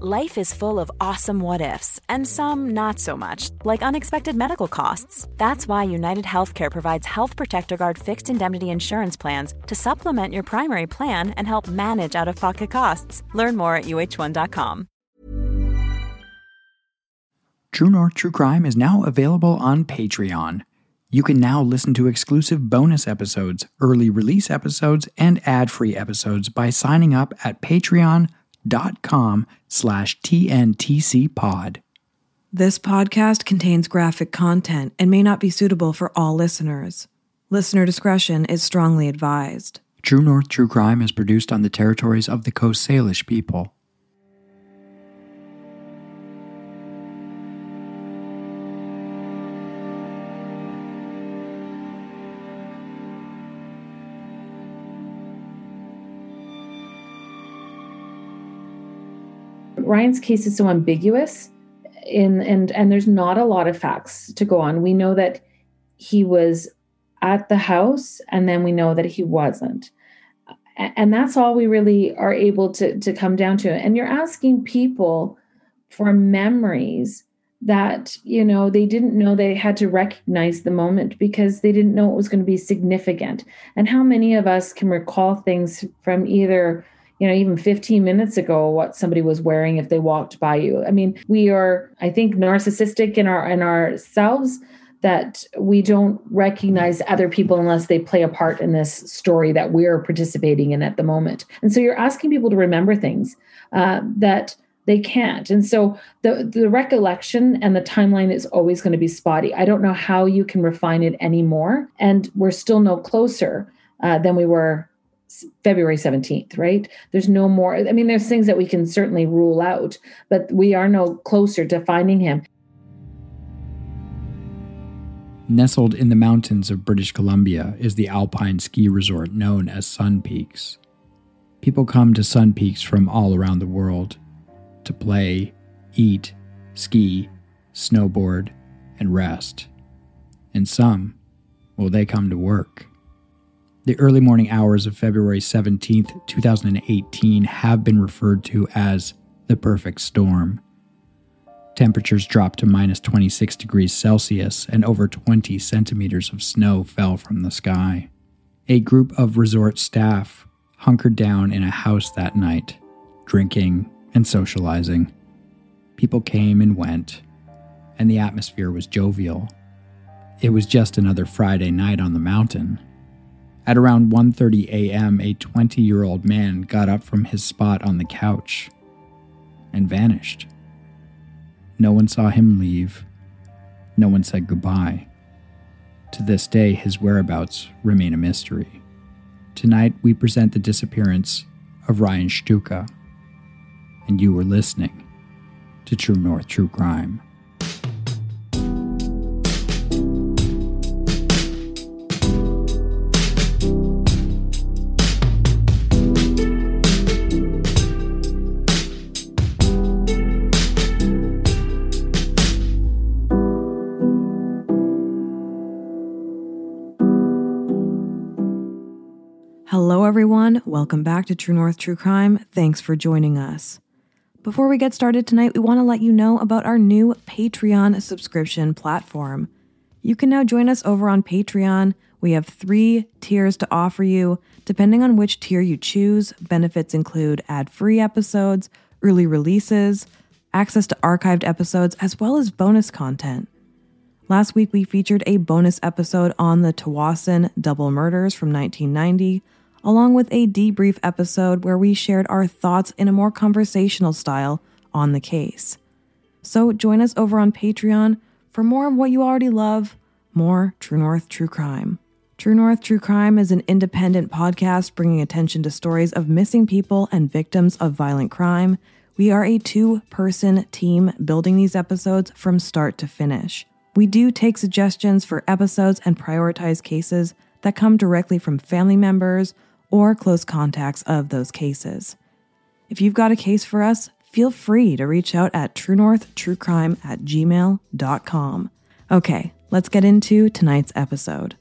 Life is full of awesome what ifs, and some not so much, like unexpected medical costs. That's why United Healthcare provides Health Protector Guard fixed indemnity insurance plans to supplement your primary plan and help manage out of pocket costs. Learn more at uh1.com. True North True Crime is now available on Patreon. You can now listen to exclusive bonus episodes, early release episodes, and ad-free episodes by signing up at patreon.com slash tntcpod. This podcast contains graphic content and may not be suitable for all listeners. Listener discretion is strongly advised. True North True Crime is produced on the territories of the Coast Salish people. Ryan's case is so ambiguous in and and there's not a lot of facts to go on. We know that he was at the house and then we know that he wasn't. And that's all we really are able to to come down to. And you're asking people for memories that you know they didn't know they had to recognize the moment because they didn't know it was going to be significant and how many of us can recall things from either you know even 15 minutes ago what somebody was wearing if they walked by you. I mean we are i think narcissistic in our in ourselves that we don't recognize other people unless they play a part in this story that we're participating in at the moment. And so you're asking people to remember things uh, that they can't. And so the the recollection and the timeline is always going to be spotty. I don't know how you can refine it anymore and we're still no closer uh, than we were february 17th right there's no more i mean there's things that we can certainly rule out but we are no closer to finding him Nestled in the mountains of British Columbia is the alpine ski resort known as Sun Peaks. People come to Sun Peaks from all around the world to play, eat, ski, snowboard, and rest. And some, well, they come to work. The early morning hours of February 17th, 2018 have been referred to as the perfect storm. Temperatures dropped to minus 26 degrees Celsius and over 20 centimeters of snow fell from the sky. A group of resort staff hunkered down in a house that night, drinking and socializing. People came and went, and the atmosphere was jovial. It was just another Friday night on the mountain. At around 1:30 a.m., a 20-year-old man got up from his spot on the couch and vanished. No one saw him leave. No one said goodbye. To this day, his whereabouts remain a mystery. Tonight, we present the disappearance of Ryan Shtuka, and you were listening to True North True Crime. Welcome back to True North True Crime. Thanks for joining us. Before we get started tonight, we want to let you know about our new Patreon subscription platform. You can now join us over on Patreon. We have three tiers to offer you. Depending on which tier you choose, benefits include ad free episodes, early releases, access to archived episodes, as well as bonus content. Last week, we featured a bonus episode on the Tsawwassen double murders from 1990, along with a debrief episode where we shared our thoughts in a more conversational style on the case. So join us over on Patreon for more of what you already love more True North True Crime. True North True Crime is an independent podcast bringing attention to stories of missing people and victims of violent crime. We are a two person team building these episodes from start to finish. We do take suggestions for episodes and prioritize cases that come directly from family members or close contacts of those cases. If you've got a case for us, feel free to reach out at truenorthtruecrime at gmail.com. Okay, let's get into tonight's episode.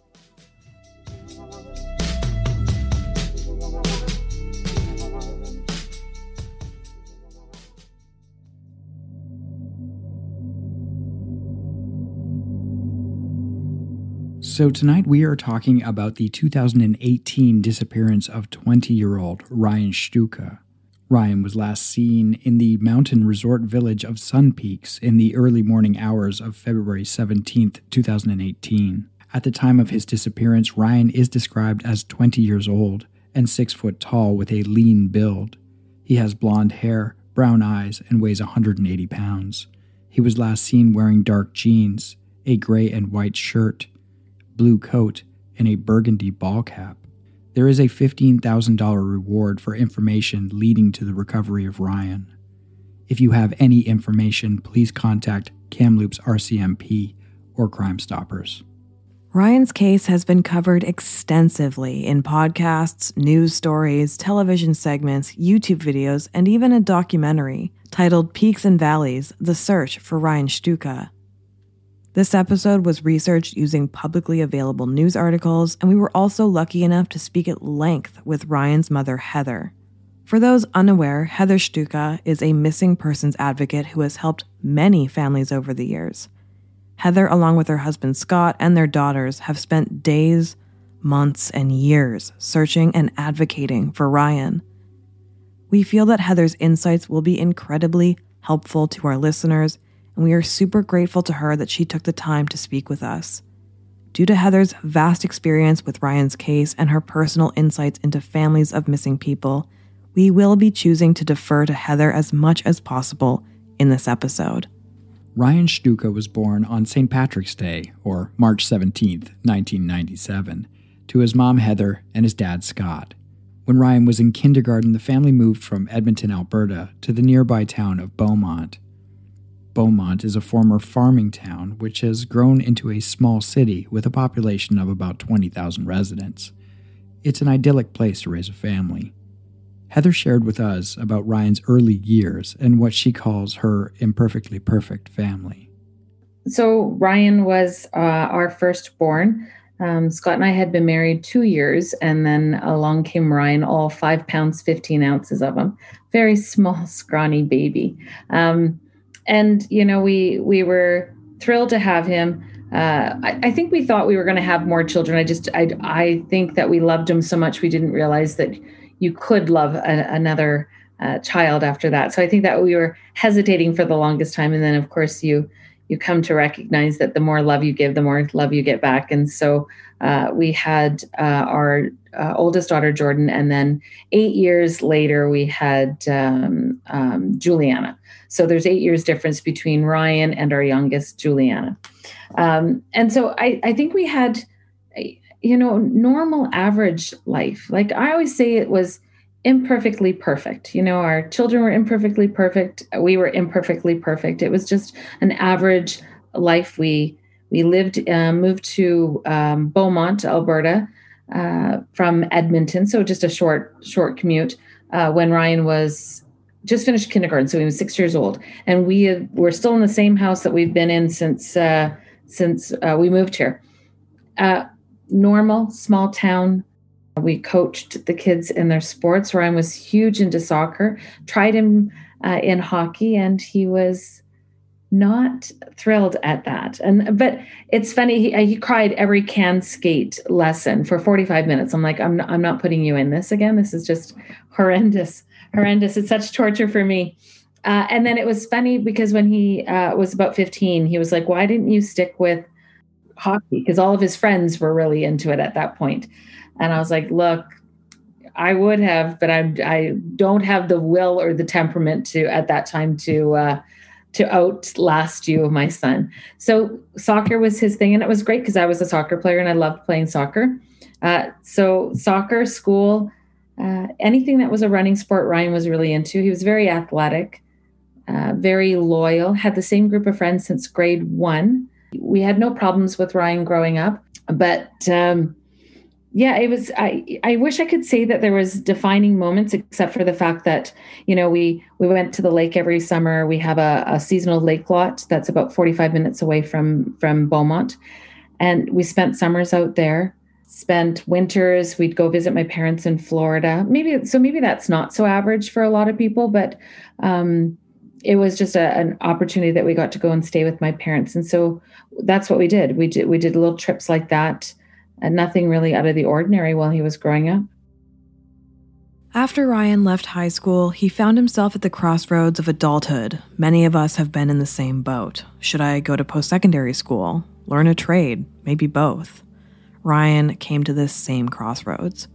So, tonight we are talking about the 2018 disappearance of 20 year old Ryan Shtuka. Ryan was last seen in the mountain resort village of Sun Peaks in the early morning hours of February 17, 2018. At the time of his disappearance, Ryan is described as 20 years old and 6 foot tall with a lean build. He has blonde hair, brown eyes, and weighs 180 pounds. He was last seen wearing dark jeans, a gray and white shirt, blue coat, and a burgundy ball cap. There is a $15,000 reward for information leading to the recovery of Ryan. If you have any information, please contact Kamloops RCMP or Crime Stoppers. Ryan's case has been covered extensively in podcasts, news stories, television segments, YouTube videos, and even a documentary titled Peaks and Valleys The Search for Ryan Shtuka. This episode was researched using publicly available news articles, and we were also lucky enough to speak at length with Ryan's mother, Heather. For those unaware, Heather Shtuka is a missing persons advocate who has helped many families over the years. Heather, along with her husband Scott and their daughters, have spent days, months, and years searching and advocating for Ryan. We feel that Heather's insights will be incredibly helpful to our listeners and we are super grateful to her that she took the time to speak with us. Due to Heather's vast experience with Ryan's case and her personal insights into families of missing people, we will be choosing to defer to Heather as much as possible in this episode. Ryan Shtuka was born on St. Patrick's Day, or March 17, 1997, to his mom Heather and his dad Scott. When Ryan was in kindergarten, the family moved from Edmonton, Alberta, to the nearby town of Beaumont. Beaumont is a former farming town which has grown into a small city with a population of about 20,000 residents. It's an idyllic place to raise a family. Heather shared with us about Ryan's early years and what she calls her imperfectly perfect family. So, Ryan was uh, our firstborn. Um, Scott and I had been married two years, and then along came Ryan, all five pounds, 15 ounces of him. Very small, scrawny baby. Um, and you know we we were thrilled to have him. Uh, I, I, think we thought we were going to have more children. I just I, I think that we loved him so much we didn't realize that you could love a, another uh, child after that. So i think that we were hesitating for the longest time. And then of course you you come to recognize that the more love you give the more love you get back and so uh, we had uh, our uh, oldest daughter jordan and then eight years later we had um, um, juliana so there's eight years difference between Ryan and our youngest, Juliana. Um, and so I, I think we had, you know, normal average life. Like I always say, it was imperfectly perfect. You know, our children were imperfectly perfect. We were imperfectly perfect. It was just an average life. We we lived, uh, moved to um, Beaumont, Alberta, uh, from Edmonton, so just a short short commute. Uh, when Ryan was just finished kindergarten, so he was six years old, and we have, we're still in the same house that we've been in since uh, since uh, we moved here. Uh, normal small town. We coached the kids in their sports. Ryan was huge into soccer. Tried him uh, in hockey, and he was not thrilled at that. And but it's funny. He, he cried every CanSkate lesson for 45 minutes. I'm like, I'm not, I'm not putting you in this again. This is just horrendous horrendous. It's such torture for me. Uh, and then it was funny because when he uh, was about 15, he was like, Why didn't you stick with hockey? Because all of his friends were really into it at that point. And I was like, Look, I would have, but I, I don't have the will or the temperament to at that time to uh, to outlast you, my son. So soccer was his thing, and it was great because I was a soccer player and I loved playing soccer. Uh, so soccer, school, uh, anything that was a running sport, Ryan was really into. He was very athletic. uh, very loyal, had the same group of friends since grade one. We had no problems with Ryan growing up, but um, yeah, it was. I I wish I could say that there was defining moments, except for the fact that you know we we went to the lake every summer. We have a, a seasonal lake lot that's about forty five minutes away from from Beaumont, and we spent summers out there. Spent winters. We'd go visit my parents in Florida. Maybe so. Maybe that's not so average for a lot of people, but um, it was just a, an opportunity that we got to go and stay with my parents, and so that's what we did. We did we did little trips like that and nothing really out of the ordinary while he was growing up. After Ryan left high school, he found himself at the crossroads of adulthood. Many of us have been in the same boat. Should I go to post secondary school, learn a trade, maybe both? Ryan came to this same crossroads.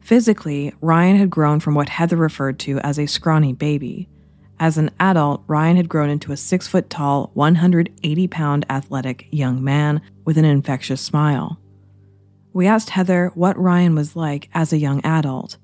Physically, Ryan had grown from what Heather referred to as a scrawny baby. As an adult, Ryan had grown into a six foot tall, 180 pound athletic young man with an infectious smile. We asked Heather what Ryan was like as a young adult.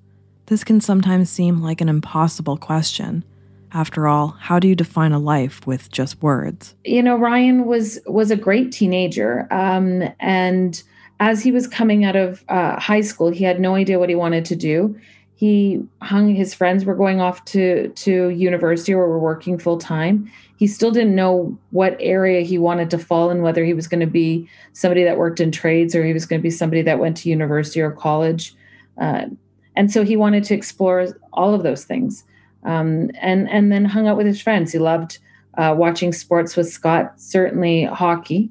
This can sometimes seem like an impossible question. After all, how do you define a life with just words? You know, Ryan was was a great teenager, um, and as he was coming out of uh, high school, he had no idea what he wanted to do. He hung his friends were going off to to university or were working full time he still didn't know what area he wanted to fall in, whether he was going to be somebody that worked in trades or he was going to be somebody that went to university or college. Uh, and so he wanted to explore all of those things. Um, and and then hung out with his friends. He loved uh, watching sports with Scott, certainly hockey.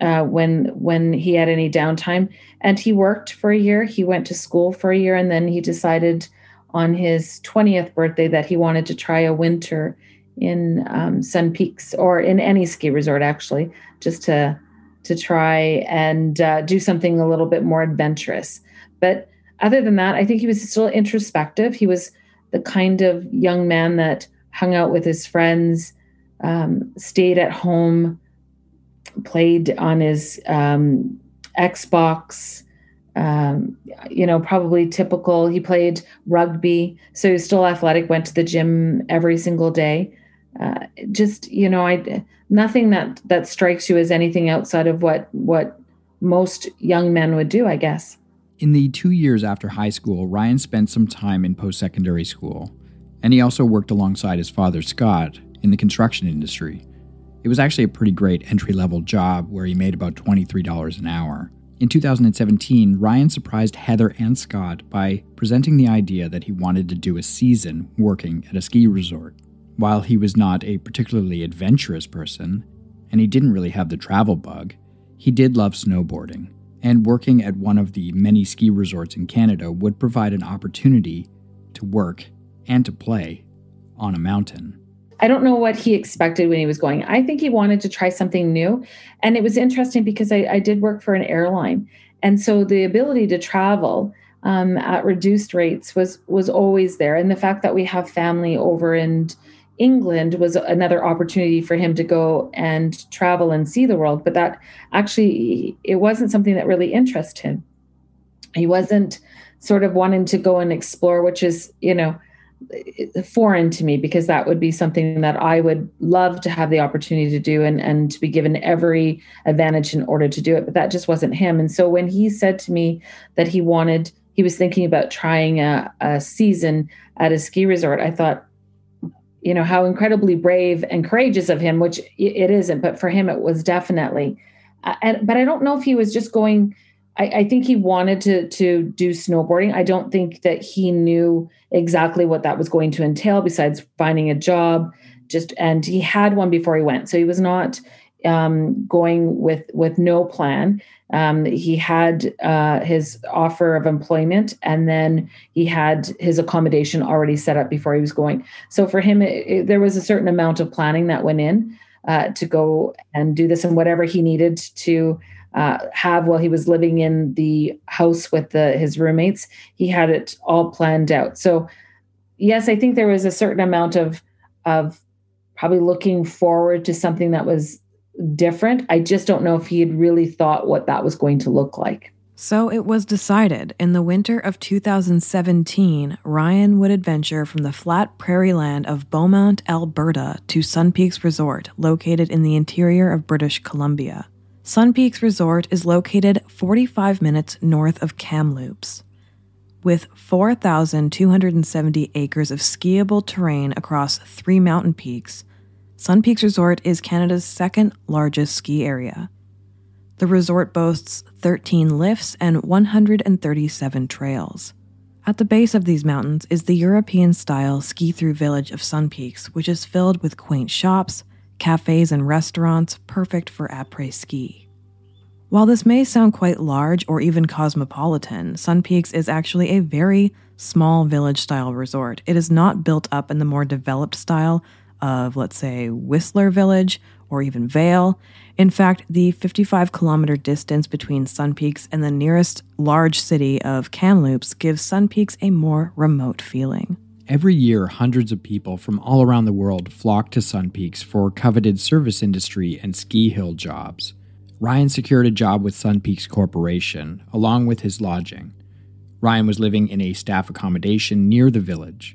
Uh, when when he had any downtime, and he worked for a year. He went to school for a year, and then he decided on his twentieth birthday that he wanted to try a winter in um, Sun Peaks or in any ski resort, actually, just to to try and uh, do something a little bit more adventurous. But other than that, I think he was still introspective. He was the kind of young man that hung out with his friends, um, stayed at home, played on his um, Xbox. Um, you know, probably typical. He played rugby, so still athletic. Went to the gym every single day uh, just you know i nothing that that strikes you as anything outside of what what most young men would do i guess in the two years after high school ryan spent some time in post-secondary school and he also worked alongside his father scott in the construction industry it was actually a pretty great entry-level job where he made about $23 an hour in 2017, Ryan surprised Heather and Scott by presenting the idea that he wanted to do a season working at a ski resort. While he was not a particularly adventurous person, and he didn't really have the travel bug, he did love snowboarding, and working at one of the many ski resorts in Canada would provide an opportunity to work and to play on a mountain. I don't know what he expected when he was going. I think he wanted to try something new. And it was interesting because I, I did work for an airline. And so the ability to travel um, at reduced rates was was always there. And the fact that we have family over in England was another opportunity for him to go and travel and see the world. But that actually, it wasn't something that really interested him. He wasn't sort of wanting to go and explore, which is, you know, foreign to me because that would be something that I would love to have the opportunity to do and, and to be given every advantage in order to do it. But that just wasn't him. And so when he said to me that he wanted, he was thinking about trying a, a season at a ski resort, I thought, you know how incredibly brave and courageous of him which it isn't but for him it was definitely uh, and but i don't know if he was just going I, I, think he wanted to to do snowboarding. I don't think that he knew exactly what that was going to entail besides finding a job just and he had one before he went. So he was not um, going with with no plan. Um, he had uh, his offer of employment and then he had his accommodation already set up before he was going. So for him, it, it, there was a certain amount of planning that went in uh, to go and do this and whatever he needed to uh, have while he was living in the house with the, his roommates. He had it all planned out. So yes, I think there was a certain amount of of probably looking forward to something that was different. I just don't know if he had really thought what that was going to look like. So it was decided in the winter of 2017, Ryan would adventure from the flat prairie land of Beaumont, Alberta, to Sun Peaks Resort, located in the interior of British Columbia. Sun Peaks Resort is located 45 minutes north of Kamloops. With 4,270 acres of skiable terrain across three mountain peaks, Sun Peaks Resort is Canada's second largest ski area. The resort boasts 13 lifts and 137 trails. At the base of these mountains is the European style ski through village of Sun Peaks, which is filled with quaint shops, cafes, and restaurants perfect for après ski. While this may sound quite large or even cosmopolitan, Sun Peaks is actually a very small village style resort. It is not built up in the more developed style of, let's say, Whistler Village or even Vail. In fact, the 55 kilometer distance between Sun Peaks and the nearest large city of Kamloops gives Sun Peaks a more remote feeling. Every year, hundreds of people from all around the world flock to Sun Peaks for coveted service industry and ski hill jobs. Ryan secured a job with Sun Peaks Corporation, along with his lodging. Ryan was living in a staff accommodation near the village.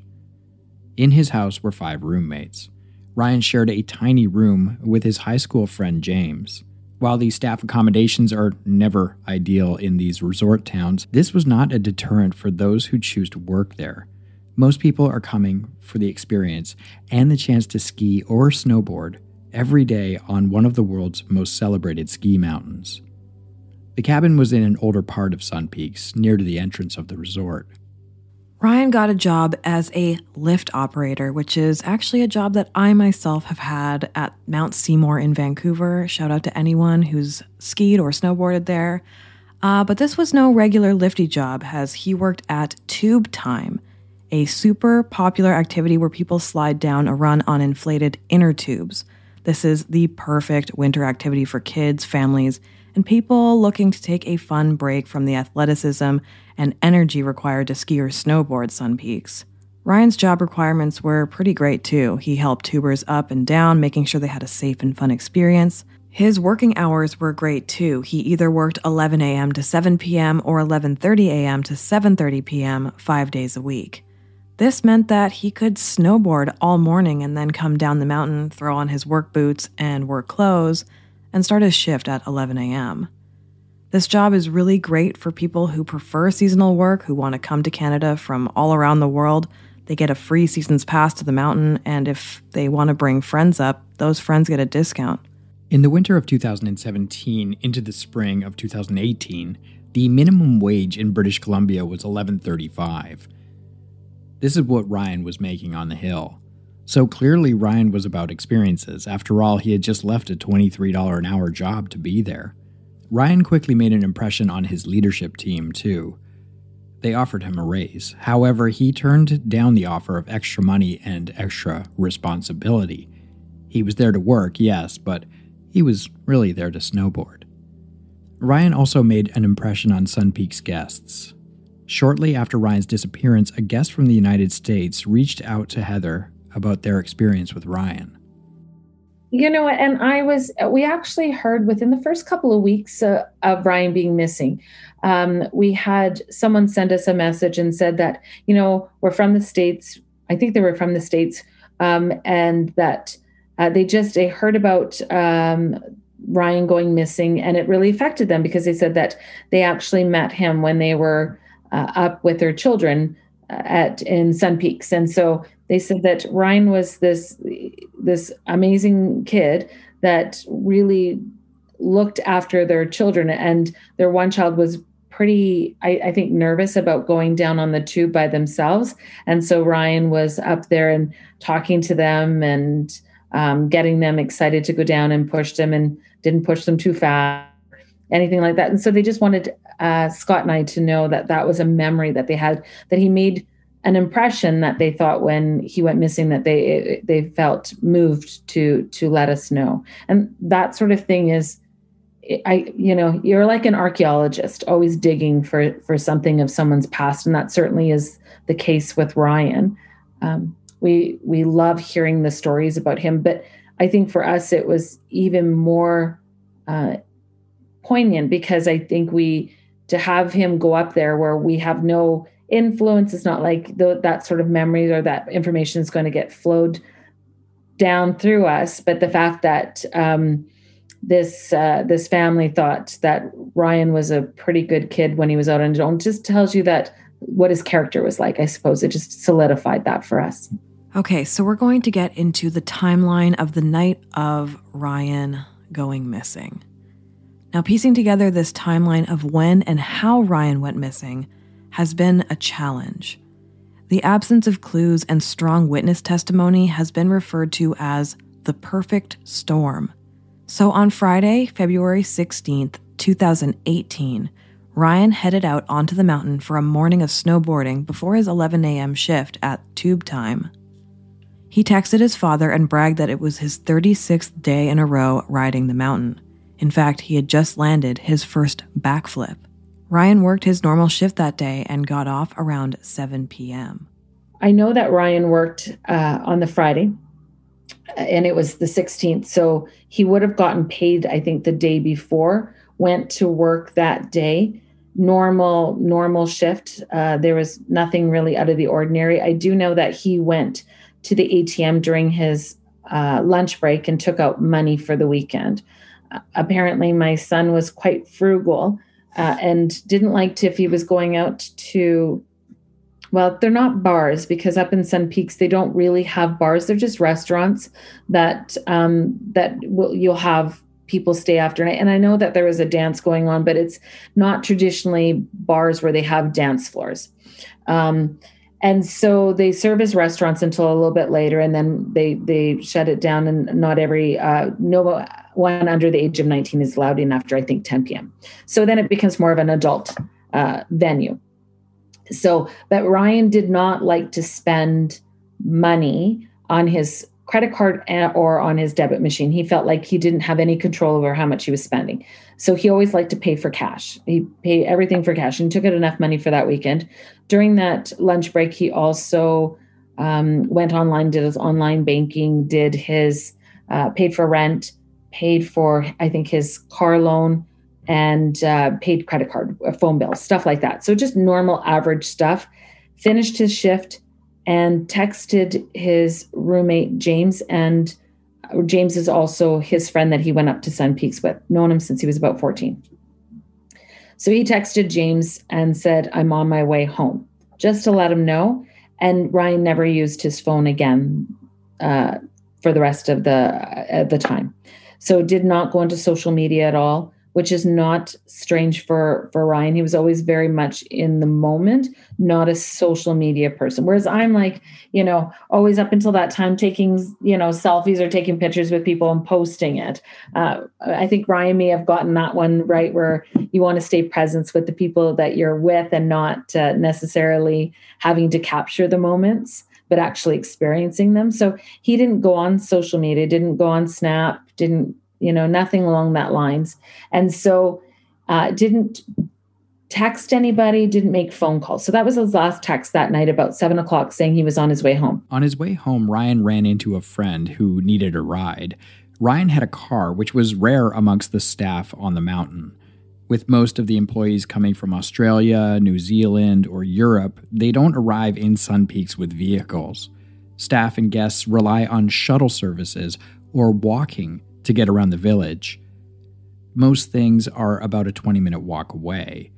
In his house were five roommates. Ryan shared a tiny room with his high school friend James. While these staff accommodations are never ideal in these resort towns, this was not a deterrent for those who choose to work there. Most people are coming for the experience and the chance to ski or snowboard every day on one of the world's most celebrated ski mountains. The cabin was in an older part of Sun Peaks, near to the entrance of the resort. Ryan got a job as a lift operator, which is actually a job that I myself have had at Mount Seymour in Vancouver. Shout out to anyone who's skied or snowboarded there. Uh, but this was no regular lifty job, as he worked at Tube Time, a super popular activity where people slide down a run on inflated inner tubes. This is the perfect winter activity for kids, families, and people looking to take a fun break from the athleticism and energy required to ski or snowboard Sun Peaks. Ryan's job requirements were pretty great too. He helped tubers up and down, making sure they had a safe and fun experience. His working hours were great too. He either worked 11 a.m. to 7 p.m. or 11:30 a.m. to 7:30 p.m. 5 days a week. This meant that he could snowboard all morning and then come down the mountain, throw on his work boots and work clothes, and start his shift at 11 a.m. This job is really great for people who prefer seasonal work, who want to come to Canada from all around the world. They get a free season's pass to the mountain, and if they want to bring friends up, those friends get a discount. In the winter of 2017 into the spring of 2018, the minimum wage in British Columbia was 11.35. This is what Ryan was making on the hill. So clearly Ryan was about experiences. After all, he had just left a $23 an hour job to be there. Ryan quickly made an impression on his leadership team, too. They offered him a raise. However, he turned down the offer of extra money and extra responsibility. He was there to work, yes, but he was really there to snowboard. Ryan also made an impression on Sun Peak's guests. Shortly after Ryan's disappearance, a guest from the United States reached out to Heather about their experience with Ryan. You know, and I was, we actually heard within the first couple of weeks uh, of Ryan being missing. Um, we had someone send us a message and said that, you know, we're from the States. I think they were from the States. Um, and that uh, they just they heard about um, Ryan going missing and it really affected them because they said that they actually met him when they were uh, up with their children uh, at in Sun Peaks. And so they said that Ryan was this this amazing kid that really looked after their children. And their one child was pretty I, I, think nervous about going down on the tube by themselves. And so ryan was up there and talking to them and um, getting them excited to go down and push them and didn't push them too fast anything like that. And so they just wanted uh, scott and i to know that that was a memory that they had that he made an impression that they thought when he went missing that they they felt moved to to let us know. And that sort of thing is i you know you're like an archaeologist always digging for for something of someone's past. And that certainly is the case with ryan. Um, we we love hearing the stories about him but i think for us it was even more uh, poignant because i think we to have him go up there where we have no influence. It's not like the, that sort of memories or that information is going to get flowed down through us. But the fact that um, this uh, this family thought that Ryan was a pretty good kid when he was out on his own just tells you that what his character was like. I suppose it just solidified that for us. Okay, so we're going to get into the timeline of the night of Ryan going missing. Now, piecing together this timeline of when and how Ryan went missing has been a challenge. The absence of clues and strong witness testimony has been referred to as the perfect storm. So on Friday, February 16th, 2018, Ryan headed out onto the mountain for a morning of snowboarding before his 11 a.m. shift at tube time. He texted his father and bragged that it was his 36th day in a row riding the mountain. In fact, he had just landed his first backflip. Ryan worked his normal shift that day and got off around 7 p.m. I know that Ryan worked uh, on the Friday and it was the 16th. So he would have gotten paid, I think, the day before, went to work that day. Normal, normal shift. Uh, there was nothing really out of the ordinary. I do know that he went to the ATM during his uh, lunch break and took out money for the weekend. Apparently, my son was quite frugal uh, and didn't like to, if he was going out to, well, they're not bars because up in Sun Peaks they don't really have bars. They're just restaurants that um, that will you'll have people stay after night. And I know that there is a dance going on, but it's not traditionally bars where they have dance floors. Um, and so they serve as restaurants until a little bit later and then they they shut it down and not every uh, no one under the age of 19 is allowed in after i think 10 p.m so then it becomes more of an adult uh, venue. So but ryan did not like to spend money on his credit card or on his debit machine. He felt like he didn't have any control over how much he was spending so he always liked to pay for cash. He paid everything for cash and took out enough money for that weekend. During that lunch break, he also um, went online, did his online banking, did his uh, paid for rent, paid for I think his car loan, and uh, paid credit card, phone bill, stuff like that. So just normal, average stuff. Finished his shift and texted his roommate James and James is also his friend that he went up to Sun Peaks with, known him since he was about 14. So he texted James and said, I'm on my way home, just to let him know. And Ryan never used his phone again uh, for the rest of the uh, the time. So did not go into social media at all which is not strange for for Ryan. He was always very much in the moment, not a social media person. Whereas I'm like, you know, always up until that time taking, you know, selfies or taking pictures with people and posting it. Uh, I think Ryan may have gotten that one right, where you want to stay present with the people that you're with and not uh, necessarily having to capture the moments but actually experiencing them. So he didn't go on social media, didn't go on Snap, didn't you know, nothing along that lines. And so uh, didn't text anybody, didn't make phone calls. So that was his last text that night about seven o'clock saying he was on his way home. On his way home, Ryan ran into a friend who needed a ride. Ryan had a car, which was rare amongst the staff on the mountain. With most of the employees coming from Australia, New Zealand, or Europe, they don't arrive in Sun Peaks with vehicles. Staff and guests rely on shuttle services or walking to get around the village. Most things are about a 20 minute walk away.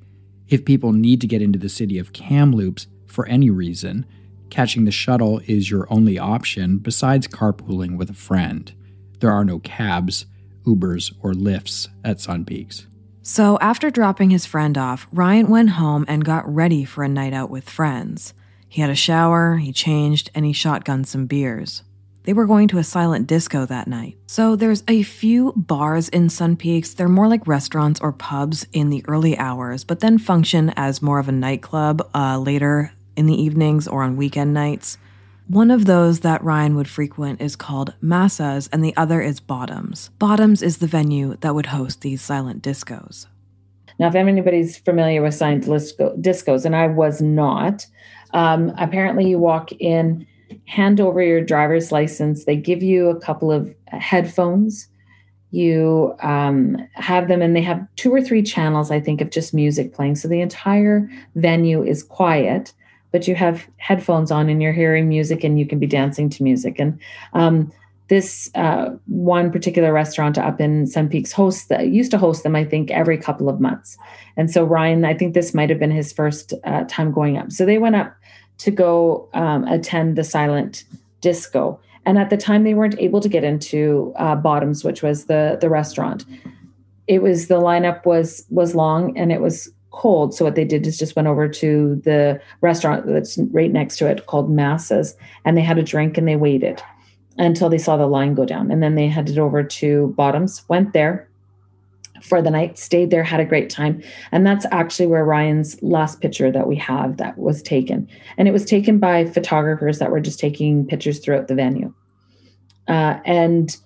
If people need to get into the city of Kamloops for any reason, catching the shuttle is your only option besides carpooling with a friend. There are no cabs, Ubers, or lifts at Sun Peaks. So, after dropping his friend off, Ryan went home and got ready for a night out with friends. He had a shower, he changed, and he shotgunned some beers. They were going to a silent disco that night. So there's a few bars in Sun Peaks. They're more like restaurants or pubs in the early hours, but then function as more of a nightclub uh, later in the evenings or on weekend nights. One of those that Ryan would frequent is called Massa's, and the other is Bottoms. Bottoms is the venue that would host these silent discos. Now, if anybody's familiar with silent disco, discos, and I was not, um, apparently you walk in hand over your driver's license. They give you a couple of headphones. you um, have them and they have two or three channels i think of just music playing so the entire venue is quiet but you have headphones on and you're hearing music and you can be dancing to music and um, this uh, one particular restaurant up in sun peaks hosts that used to host them i think every couple of months and so ryan i think this might have been his first uh, time going up so they went up to go um, attend the silent disco and at the time, they weren't able to get into uh, Bottoms, which was the the restaurant. It was the lineup was was long and it was cold. So what they did is just went over to the restaurant that's right next to it called Masses, and they had a drink and they waited until they saw the line go down, and then they headed over to Bottoms. Went there, for the night, stayed there, had a great time. And that's actually where Ryan's last picture that we have that was taken. And it was taken by photographers that were just taking pictures throughout the venue. Uh, and,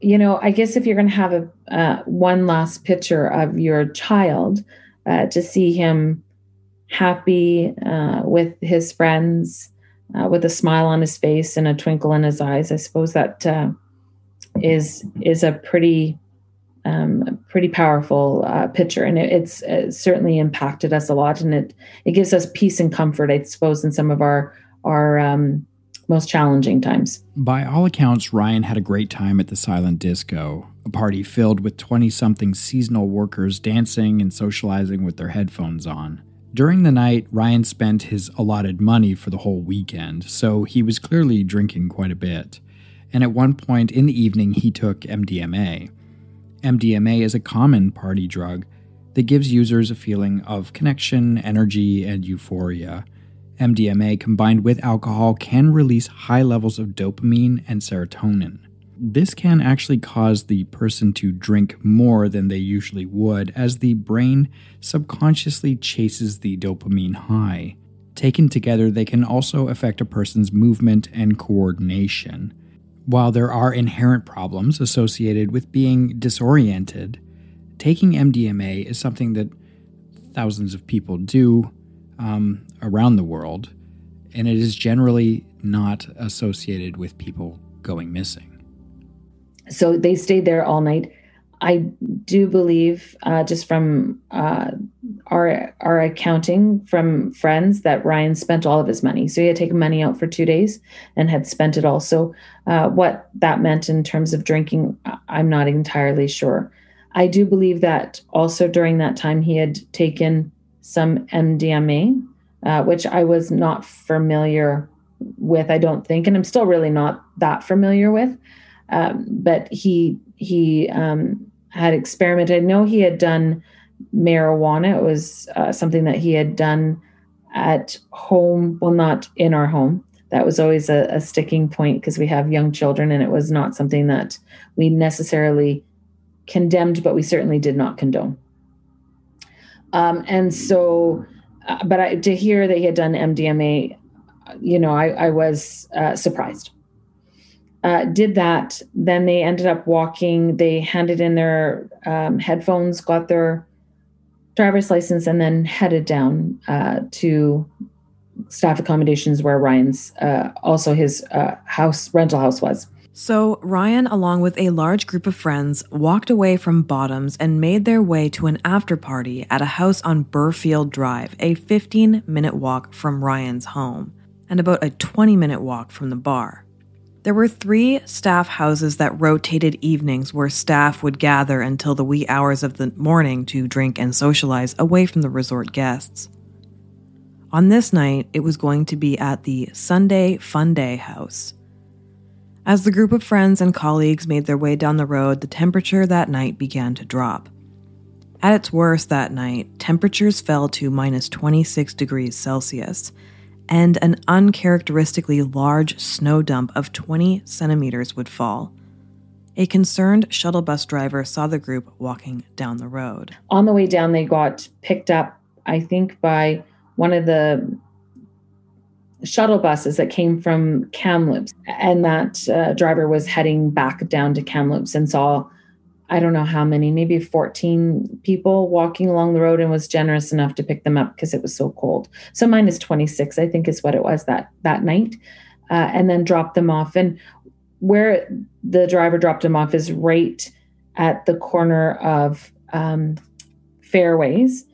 you know, I guess if you're going to have a uh, one last picture of your child uh, to see him happy uh, with his friends, uh, with a smile on his face and a twinkle in his eyes, I suppose that uh, is is a pretty um, pretty powerful uh, picture, and it, it's, it's, certainly impacted us a lot, and it it gives us peace and comfort, I suppose, in some of our our um, most challenging times. By all accounts, Ryan had a great time at the silent disco, a party filled with twenty something seasonal workers dancing and socializing with their headphones on. During the night, Ryan spent his allotted money for the whole weekend, so he was clearly drinking quite a bit. And at one point in the evening, he took MDMA. MDMA is a common party drug that gives users a feeling of connection, energy, and euphoria. MDMA combined with alcohol can release high levels of dopamine and serotonin. This can actually cause the person to drink more than they usually would, as the brain subconsciously chases the dopamine high. Taken together, they can also affect a person's movement and coordination. While there are inherent problems associated with being disoriented, taking MDMA is something that thousands of people do um, around the world, and it is generally not associated with people going missing. So they stayed there all night. I do believe, uh, just from uh, our our accounting from friends, that Ryan spent all of his money. So he had taken money out for two days and had spent it all. So uh, what that meant in terms of drinking, I'm not entirely sure. I do believe that also during that time he had taken some MDMA, uh, which I was not familiar with. I don't think, and I'm still really not that familiar with. Um, but he he um, had experimented. I know he had done marijuana. It was uh, something that he had done at home. Well, not in our home. That was always a, a sticking point because we have young children, and it was not something that we necessarily condemned, but we certainly did not condone. Um, and so, uh, but I, to hear that he had done MDMA, you know, I, I was uh, surprised uh, did that. Then they ended up walking. They handed in their um, headphones, got their driver's license, and then headed down uh, to staff accommodations where Ryan's uh, also his uh, house rental house was. So, Ryan, along with a large group of friends, walked away from Bottoms and made their way to an after party at a house on Burfield Drive, a 15 minute walk from Ryan's home, and about a 20 minute walk from the bar. There were three staff houses that rotated evenings where staff would gather until the wee hours of the morning to drink and socialize away from the resort guests. On this night, it was going to be at the Sunday Fun Day house. As the group of friends and colleagues made their way down the road, the temperature that night began to drop. At its worst that night, temperatures fell to minus 26 degrees Celsius, and an uncharacteristically large snow dump of 20 centimeters would fall. A concerned shuttle bus driver saw the group walking down the road. On the way down, they got picked up, I think, by one of the shuttle buses that came from Kamloops. And that uh, driver was heading back down to Kamloops and saw I don't know how many, maybe 14 people walking along the road and was generous enough to pick them up because it was so cold. So mine is minus 26, I think is what it was that that night. Uh, and then dropped them off. And where the driver dropped them off is right at the corner of um, Fairways.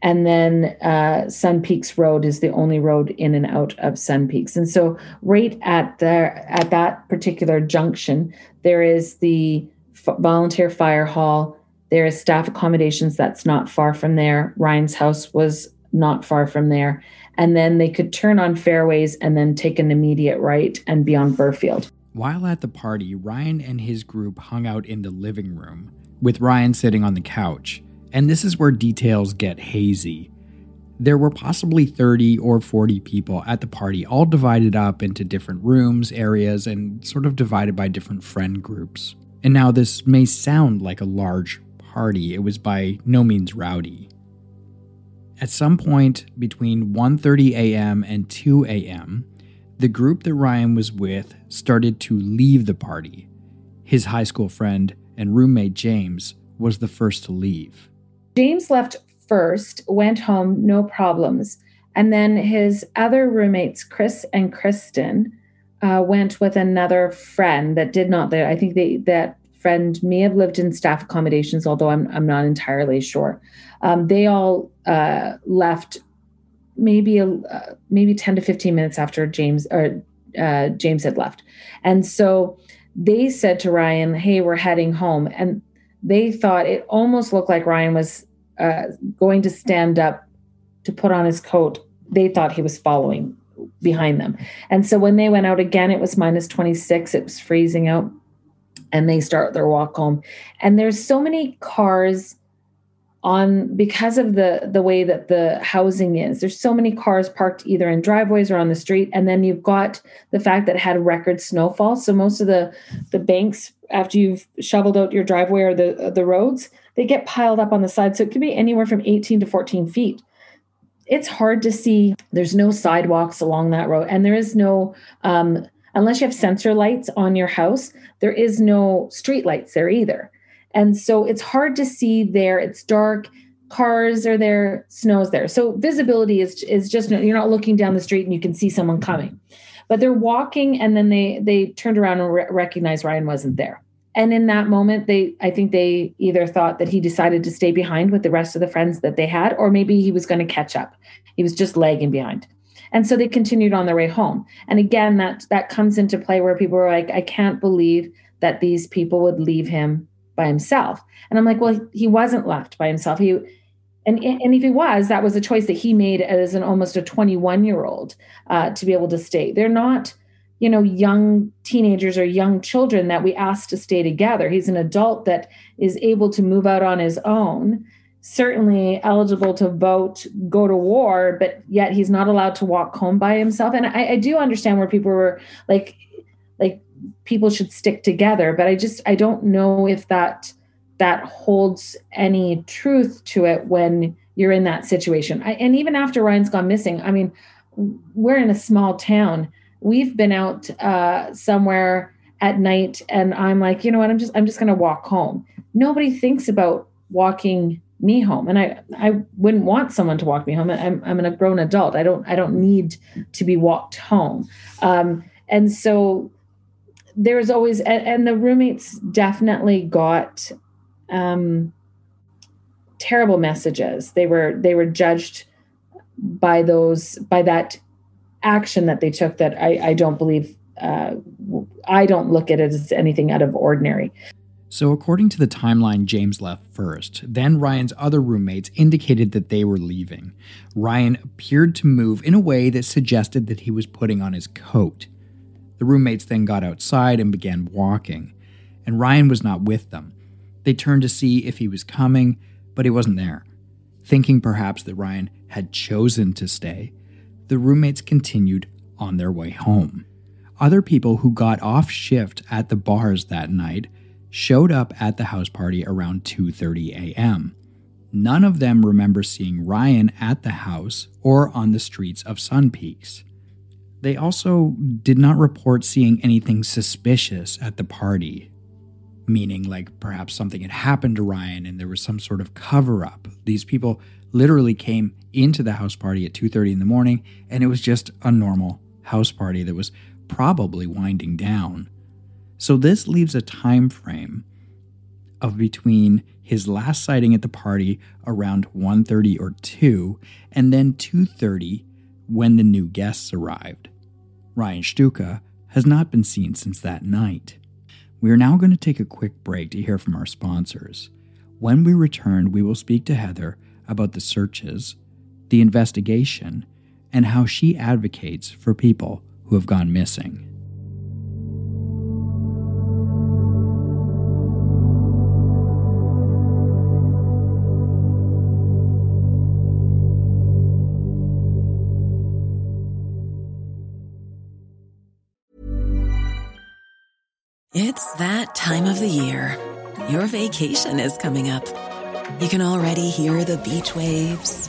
And then uh, Sun Peaks Road is the only road in and out of Sun Peaks. And so, right at the at that particular junction, there is the f- volunteer fire hall. There is staff accommodations that's not far from there. Ryan's house was not far from there. And then they could turn on fairways and then take an immediate right and be on Burfield. While at the party, Ryan and his group hung out in the living room, with Ryan sitting on the couch. And this is where details get hazy. There were possibly 30 or 40 people at the party, all divided up into different rooms, areas, and sort of divided by different friend groups. And now this may sound like a large party, it was by no means rowdy. At some point between 1:30 a.m. and 2 a.m., the group that Ryan was with started to leave the party. His high school friend and roommate James was the first to leave. James left first, went home, no problems. And then his other roommates, Chris and Kristen, uh, went with another friend that did not. there. I think they, that friend may have lived in staff accommodations, although I'm, I'm not entirely sure. Um, they all uh, left maybe a, uh, maybe 10 to 15 minutes after James or uh, James had left. And so they said to Ryan, "Hey, we're heading home." And they thought it almost looked like Ryan was uh, going to stand up to put on his coat. They thought he was following behind them. And so when they went out again, it was minus 26. It was freezing out. And they start their walk home. And there's so many cars on because of the the way that the housing is there's so many cars parked either in driveways or on the street and then you've got the fact that it had record snowfall so most of the the banks after you've shoveled out your driveway or the the roads they get piled up on the side so it can be anywhere from 18 to 14 feet it's hard to see there's no sidewalks along that road and there is no um, unless you have sensor lights on your house there is no street lights there either and so it's hard to see there. It's dark. Cars are there, snow's there. So visibility is is just you're not looking down the street and you can see someone coming. But they're walking and then they they turned around and re- recognized Ryan wasn't there. And in that moment they I think they either thought that he decided to stay behind with the rest of the friends that they had or maybe he was going to catch up. He was just lagging behind. And so they continued on their way home. And again that that comes into play where people were like I can't believe that these people would leave him by himself. And I'm like, well, he wasn't left by himself. He and and if he was, that was a choice that he made as an almost a 21 year old uh, to be able to stay. They're not, you know, young teenagers or young children that we ask to stay together. He's an adult that is able to move out on his own. Certainly eligible to vote, go to war, but yet he's not allowed to walk home by himself. And I, I do understand where people were like, like people should stick together but i just i don't know if that that holds any truth to it when you're in that situation I, and even after ryan's gone missing i mean we're in a small town we've been out uh, somewhere at night and i'm like you know what? I'm just i'm just going to walk home. Nobody thinks about walking me home. And i i wouldn't want someone to walk me home. I'm i'm a grown adult. I don't i don't need to be walked home. Um, and so there's always and, and, the roommates definitely got um, terrible messages. They were they were judged by those by that action that they took that i i don't believe uh, i don't look at it as anything out of ordinary so, according to the timeline, James left first. Then Ryan's other roommates indicated that they were leaving. Ryan appeared to move in a way that suggested that he was putting on his coat. The roommates then got outside and began walking, and Ryan was not with them. They turned to see if he was coming, but he wasn't there. Thinking perhaps that Ryan had chosen to stay, the roommates continued on their way home. Other people who got off shift at the bars that night showed up at the house party around 2:30 a.m. None of them remember seeing Ryan at the house or on the streets of Sun Peaks. They also did not report seeing anything suspicious at the party, meaning like perhaps something had happened to Ryan and there was some sort of cover up. These people literally came into the house party at 2:30 in the morning and it was just a normal house party that was probably winding down. So this leaves a time frame of between his last sighting at the party around 1:30 or 2 and then 2:30 when the new guests arrived. Ryan Shtuka has not been seen since that night. We are now going to take a quick break to hear from our sponsors. When we return, we will speak to Heather about the searches, the investigation, and how she advocates for people who have gone missing. It's that time of the year. Your vacation is coming up. You can already hear the beach waves,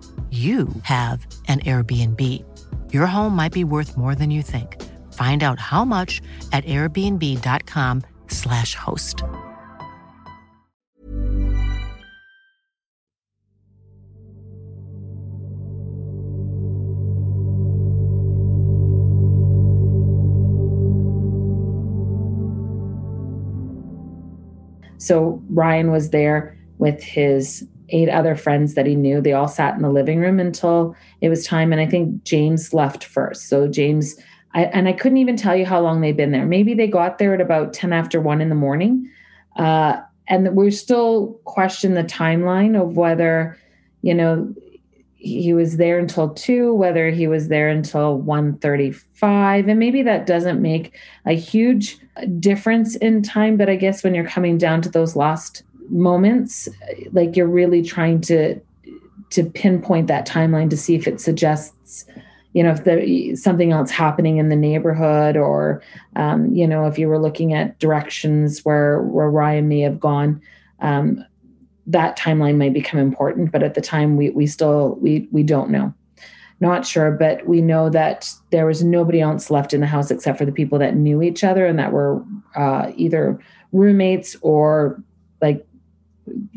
you have an Airbnb. Your home might be worth more than you think. Find out how much at airbnb.com/slash host. So Ryan was there with his eight other friends that he knew. They all sat in the living room until it was time. And I think James left first. So James, I, and I couldn't even tell you how long they'd been there. Maybe they got there at about 10 after one in the morning. Uh, and we're still question the timeline of whether, you know, he was there until two, whether he was there until 135. And maybe that doesn't make a huge difference in time. But I guess when you're coming down to those last moments like you're really trying to to pinpoint that timeline to see if it suggests you know if there's something else happening in the neighborhood or um, you know if you were looking at directions where where ryan may have gone um, that timeline might become important but at the time we we still we we don't know. Not sure but we know that there was nobody else left in the house except for the people that knew each other and that were uh, either roommates or like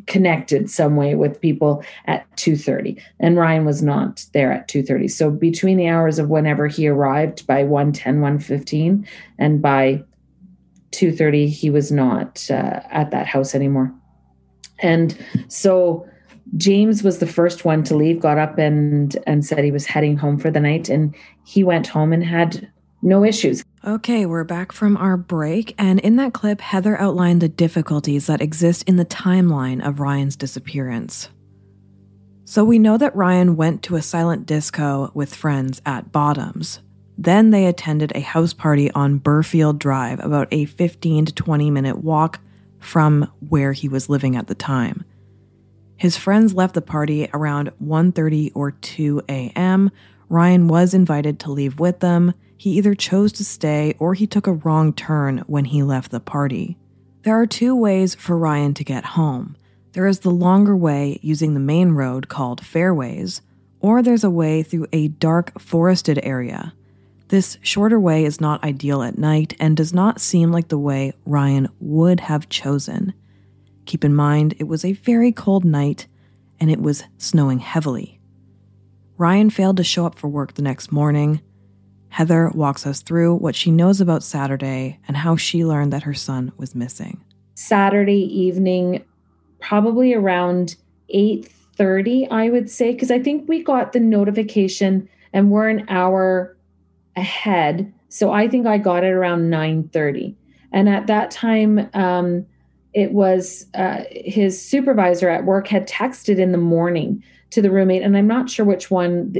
connected some way with people at 2.30 and ryan was not there at 2.30 so between the hours of whenever he arrived by 1.10 1.15 and by 2.30 he was not uh, at that house anymore. And so james was the first one to leave got up and and said he was heading home for the night. And he went home and had no issues. Okay, we're back from our break, and in that clip, Heather outlined the difficulties that exist in the timeline of Ryan's disappearance. So we know that Ryan went to a silent disco with friends at Bottoms. Then they attended a house party on Burfield Drive, about a 15 to 20 minute walk from where he was living at the time. His friends left the party around 1:30 or 2 a.m. Ryan was invited to leave with them. He either chose to stay or he took a wrong turn when he left the party. There are two ways for Ryan to get home. There is the longer way using the main road called Fairways, or there's a way through a dark forested area. This shorter way is not ideal at night and does not seem like the way Ryan would have chosen. Keep in mind, it was a very cold night and it was snowing heavily. Ryan failed to show up for work the next morning. Heather walks us through what she knows about Saturday and how she learned that her son was missing. Saturday evening, probably around 8:30, I would say, because I think we got the notification and we're an hour ahead. So I think I got it around 9:30. And at that time, um, it was uh, his supervisor at work had texted in the morning to the roommate, and I'm not sure which one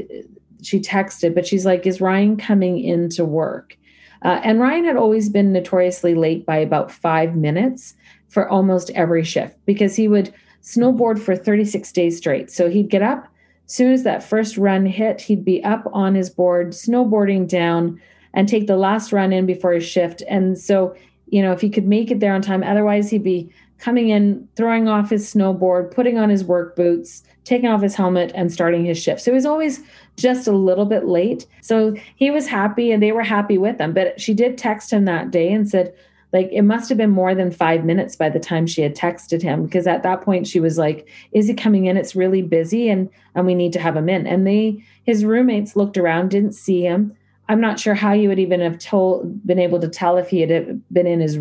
she texted, but she's like, "Is Ryan coming into work?" Uh, and Ryan had always been notoriously late by about five minutes for almost every shift because he would snowboard for 36 days straight. So he'd get up, soon as that first run hit, he'd be up on his board, snowboarding down, and take the last run in before his shift. And so, you know, if he could make it there on time, otherwise he'd be coming in, throwing off his snowboard, putting on his work boots, taking off his helmet, and starting his shift. So he was always just a little bit late. So he was happy and they were happy with him. But she did text him that day and said, like it must have been more than five minutes by the time she had texted him because at that point she was like is he coming in it's really busy and and we need to have him in and they his roommates looked around didn't see him i'm not sure how you would even have told been able to tell if he had uh, been in his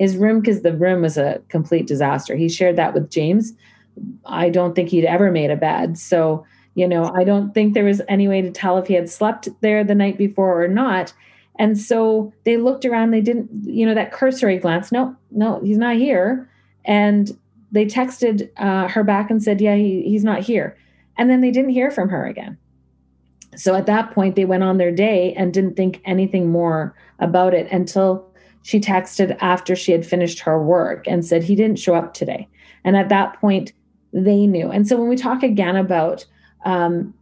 his room because the room was a complete disaster he shared that with james i don't think he'd ever made a bed so you know i don't think there was any way to tell if he had slept there the night before or not and so they looked around, they didn't, you know, that cursory glance, no, no, he's not here. And they texted uh, her back and said, yeah, he, he's not here. And then they didn't hear from her again. So at that point, they went on their day and didn't think anything more about it until she texted after she had finished her work and said, he didn't show up today. And at that point, they knew. And so when we talk again about um,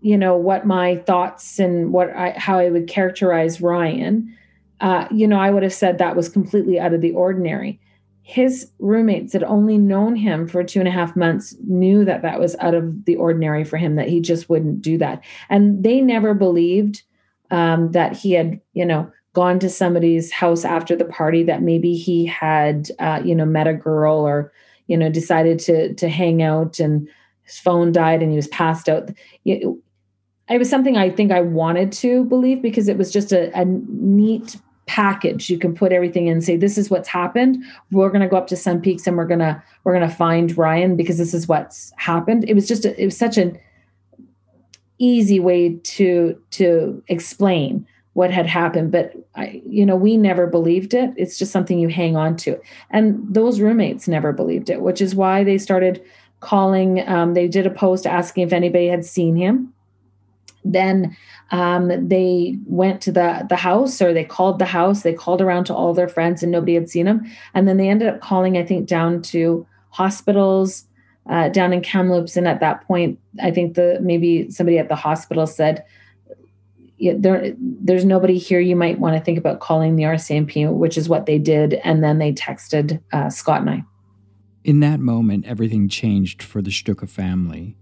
you know what my thoughts and what I, how I would characterize Ryan, uh, you know, I would have said that was completely out of the ordinary. His roommates had only known him for two and a half months, knew that that was out of the ordinary for him, that he just wouldn't do that, and they never believed um, that he had, you know, gone to somebody's house after the party, that maybe he had, uh, you know, met a girl or, you know, decided to to hang out and his phone died and he was passed out. It was something I think I wanted to believe because it was just a, a neat package. You can put everything in and say this is what's happened. We're going to go up to sun peaks and we're going to we're going to find ryan because this is what's happened. It was just a, it was such an easy way to to explain what had happened but i you know we never believed it. It's just something you hang on to. And those roommates never believed it which is why they started calling um, they did a post asking if anybody had seen him. Then um, they went to the the house or they called the house. They called around to all their friends and nobody had seen him and then they ended up calling i think down to hospitals uh, down in kamloops. And at that point i think the maybe somebody at the hospital said there, there's nobody here you might want to think about calling the rcmp which is what they did and then they texted uh, scott and i in that moment everything changed for the Shtuka family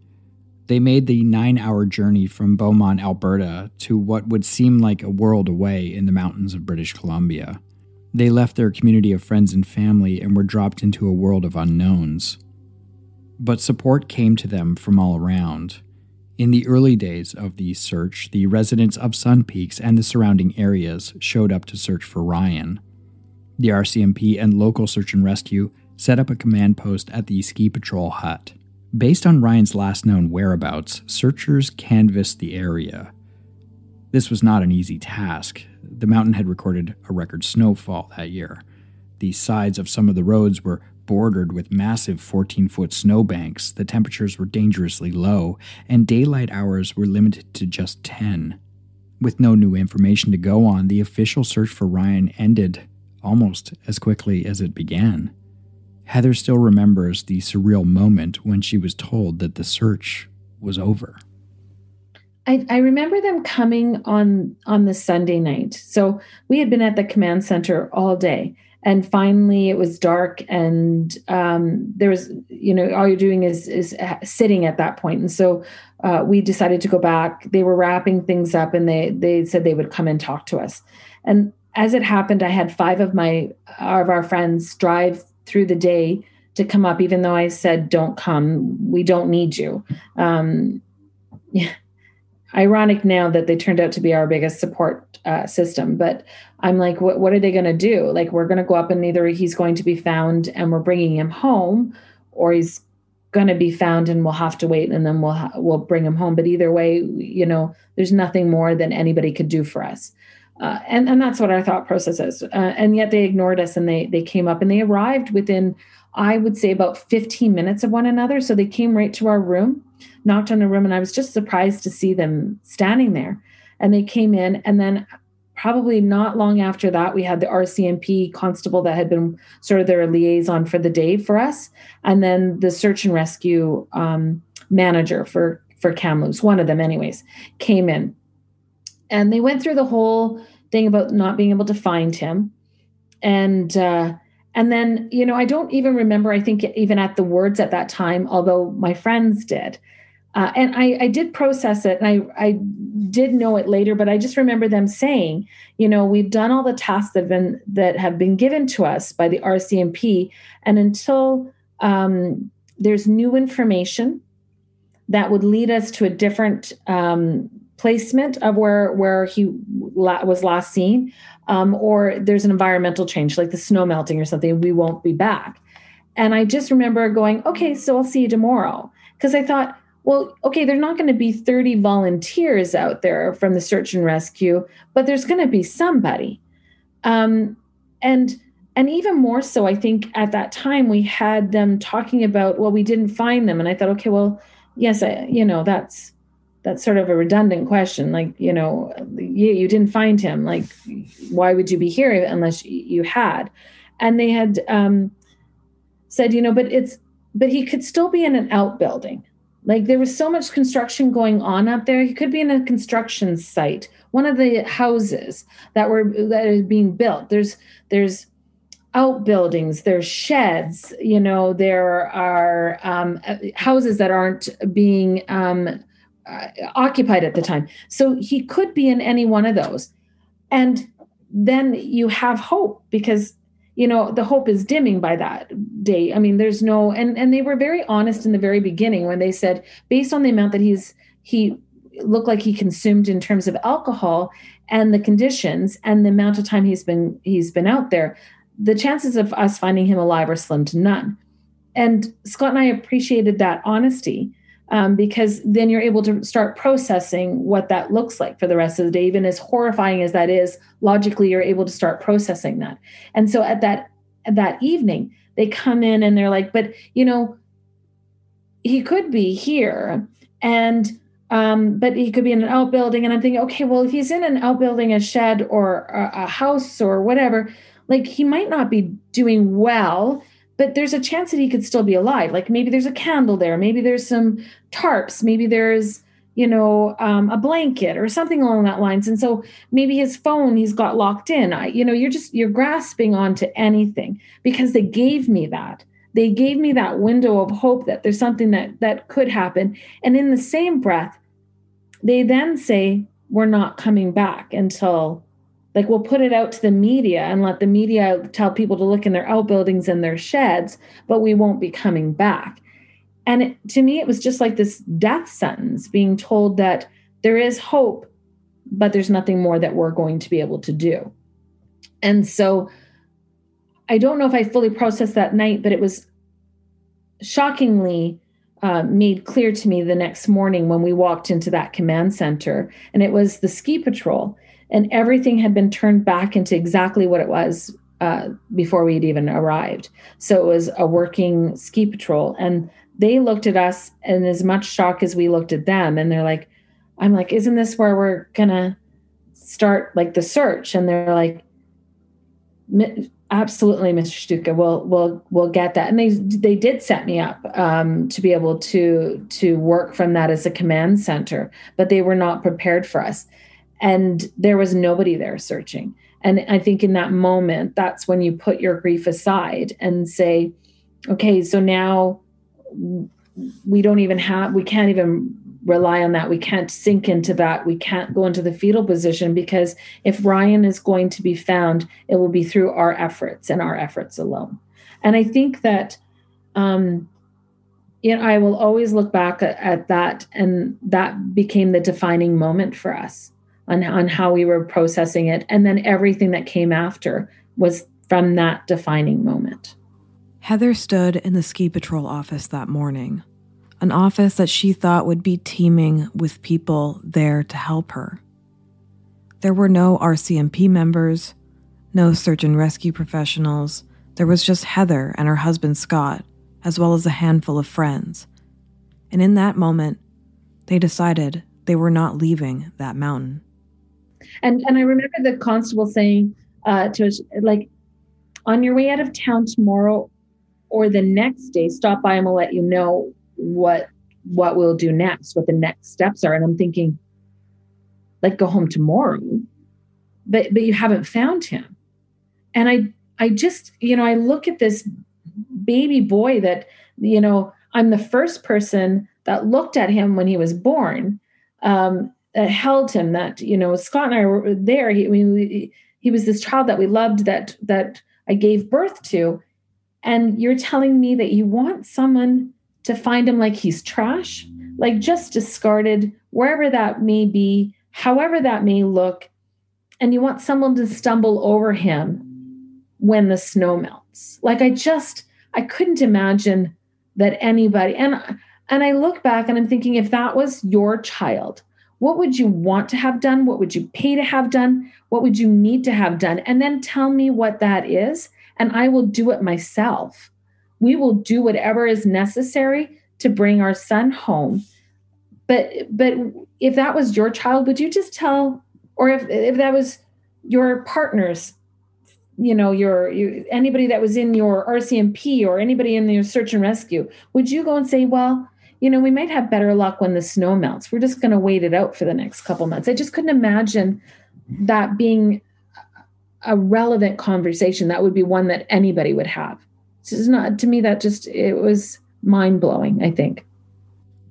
they made the nine hour journey from Beaumont, Alberta, to what would seem like a world away in the mountains of British Columbia. They left their community of friends and family and were dropped into a world of unknowns. But support came to them from all around. In the early days of the search, the residents of Sun Peaks and the surrounding areas showed up to search for Ryan. The RCMP and local search and rescue set up a command post at the ski patrol hut. Based on Ryan's last known whereabouts, searchers canvassed the area. This was not an easy task. The mountain had recorded a record snowfall that year. The sides of some of the roads were bordered with massive 14 foot snowbanks, the temperatures were dangerously low, and daylight hours were limited to just 10. With no new information to go on, the official search for Ryan ended almost as quickly as it began. Heather still remembers the surreal moment when she was told that the search was over. I, I, remember them coming on on the Sunday night. So we had been at the command center all day, and finally it was dark, and um, there was you know all you're doing is is sitting at that point, and so uh, we decided to go back. They were wrapping things up, and they they said they would come and talk to us. And as it happened, I had five of my of our friends drive through the day to come up, even though I said, don't come, we don't need you. Um, yeah. Ironic now that they turned out to be our biggest support uh, system, but I'm like, what, what are they going to do? Like, we're going to go up and either he's going to be found and we're bringing him home, or he's going to be found and we'll have to wait and then we'll ha- we'll bring him home. But either way, you know, there's nothing more than anybody could do for us. Uh, and and that's what our thought process is. Uh, and yet they ignored us, and they they came up and they arrived within, I would say, about 15 minutes of one another. So they came right to our room. Knocked on a room, and I was just surprised to see them standing there. And they came in, and then probably not long after that, we had the RCMP constable that had been sort of their liaison for the day for us, and then the search and rescue um, manager for for Kamloops, one of them, anyways, came in, and they went through the whole thing about not being able to find him, and uh, and then you know I don't even remember. I think even at the words at that time, although my friends did. Uh, and I, I did process it and I, I did know it later, but I just remember them saying, you know, we've done all the tasks that have been that have been given to us by the RCMP, and until um, there's new information that would lead us to a different um, placement of where where he la- was last seen, um, or there's an environmental change like the snow melting or something, we won't be back. And I just remember going, okay, so I'll see you tomorrow because I thought well, okay, there's not going to be 30 volunteers out there from the search and rescue, but there's going to be somebody. Um, and and even more so, I think at that time we had them talking about, well, we didn't find them, and I thought, okay, well, yes, I, you know, that's that's sort of a redundant question. Like, you know, you, you didn't find him. Like, why would you be here unless you had? And they had um, said, you know, but it's but he could still be in an outbuilding like there was so much construction going on up there. He could be in a construction site, one of the houses that were that is being built. There's there's outbuildings, there's sheds. You know, there are um, houses that aren't being um, uh, occupied at the time. So he could be in any one of those, and then you have hope because you know the hope is dimming by that day. I mean there's no and and they were very honest in the very beginning when they said based on the amount that he's he looked like he consumed in terms of alcohol and the conditions and the amount of time he's been he's been out there the chances of us finding him alive are slim to none. And scott and i appreciated that honesty um, because then you're able to start processing what that looks like for the rest of the day. Even as horrifying as that is, logically you're able to start processing that. And so at that at that evening, they come in and they're like, "But you know, he could be here, and um, but he could be in an outbuilding." And I'm thinking, okay, well, if he's in an outbuilding, a shed, or a, a house, or whatever, like he might not be doing well but there's a chance that he could still be alive. Like maybe there's a candle there, maybe there's some tarps, maybe there's you know um, a blanket or something along that lines. And so maybe his phone he's got locked in. I, you know, you're just you're grasping onto anything because they gave me that. They gave me that window of hope that there's something that that could happen. And in the same breath, they then say we're not coming back until like we'll put it out to the media and let the media tell people to look in their outbuildings and their sheds but we won't be coming back. And it, to me it was just like this death sentence being told that there is hope but there's nothing more that we're going to be able to do. And so i don't know if i fully processed that night but it was shockingly uh, made clear to me the next morning when we walked into that command center and it was the ski patrol and everything had been turned back into exactly what it was uh, before we'd even arrived. So it was a working ski patrol, and they looked at us in as much shock as we looked at them, and they're like, "I'm like, isn't this where we're gonna start like the search?" And they're like, "Absolutely, Mr. Shtuka, we'll we'll we'll get that." And they they did set me up um, to be able to to work from that as a command center, but they were not prepared for us and there was nobody there searching. And i think in that moment that's when you put your grief aside and say okay so now we don't even have we can't even rely on that. We can't sink into that. We can't go into the fetal position because if ryan is going to be found it will be through our efforts and our efforts alone. And i think that um you know i will always look back at, at that and that became the defining moment for us on, on how we were processing it. And then everything that came after was from that defining moment. Heather stood in the ski patrol office that morning, an office that she thought would be teeming with people there to help her. There were no RCMP members, no search and rescue professionals. There was just Heather and her husband Scott, as well as a handful of friends. And in that moment, they decided they were not leaving that mountain. And and I remember the constable saying uh, to us, like, on your way out of town tomorrow or the next day, stop by and we'll let you know what what we'll do next, what the next steps are. And I'm thinking, like, go home tomorrow, but but you haven't found him. And I I just, you know, I look at this baby boy that, you know, I'm the first person that looked at him when he was born, um, that held him. That you know, Scott and I were there. He, I mean, we, he was this child that we loved. That that I gave birth to, and you're telling me that you want someone to find him like he's trash, like just discarded, wherever that may be, however that may look, and you want someone to stumble over him when the snow melts. Like I just I couldn't imagine that anybody and and I look back and I'm thinking if that was your child, what would you want to have done? What would you pay to have done? What would you need to have done? And then tell me what that is and I will do it myself. We will do whatever is necessary to bring our son home. But but if that was your child, would you just tell or if if that was your partner's you know your you, anybody that was in your RCMP or anybody in your search and rescue, would you go and say, well, you know, we might have better luck when the snow melts. We're just going to wait it out for the next couple months. I just couldn't imagine that being a relevant conversation. That would be one that anybody would have. This is not to me. That just it was mind blowing. I think.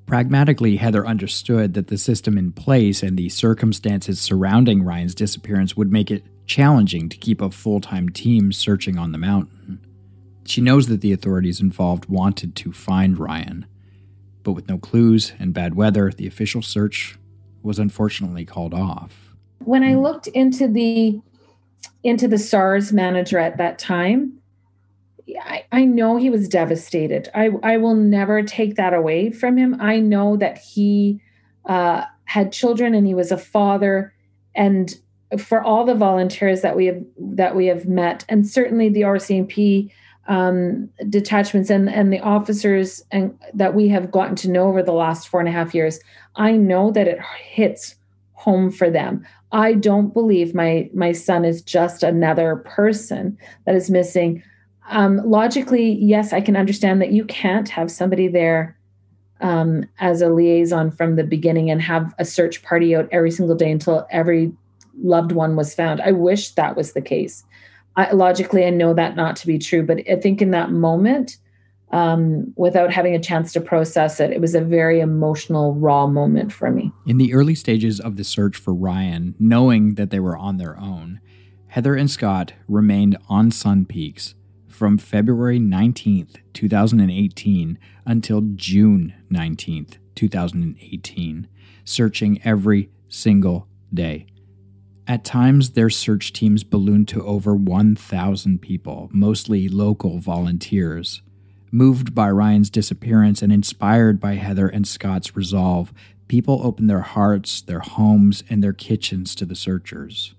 Pragmatically, Heather understood that the system in place and the circumstances surrounding Ryan's disappearance would make it challenging to keep a full time team searching on the mountain. She knows that the authorities involved wanted to find Ryan, but with no clues and bad weather, the official search was unfortunately called off. When I looked into the into the SARS manager at that time, I, I know he was devastated. I, I will never take that away from him. I know that he uh, had children and he was a father, and for all the volunteers that we have that we have met, and certainly the RCMP um, detachments and and the officers and that we have gotten to know over the last four and a half years, I know that it hits home for them. I don't believe my my son is just another person that is missing. Um, logically, yes, I can understand that you can't have somebody there um, as a liaison from the beginning and have a search party out every single day until every loved one was found. I wish that was the case. I, logically, I know that not to be true, but I think in that moment, um, without having a chance to process it, it was a very emotional, raw moment for me. In the early stages of the search for Ryan, knowing that they were on their own, Heather and Scott remained on Sun Peaks from February 19th, 2018 until June 19th, 2018, searching every single day. At times, their search teams ballooned to over 1,000 people, mostly local volunteers. Moved by Ryan's disappearance and inspired by Heather and Scott's resolve, people opened their hearts, their homes, and their kitchens to the searchers.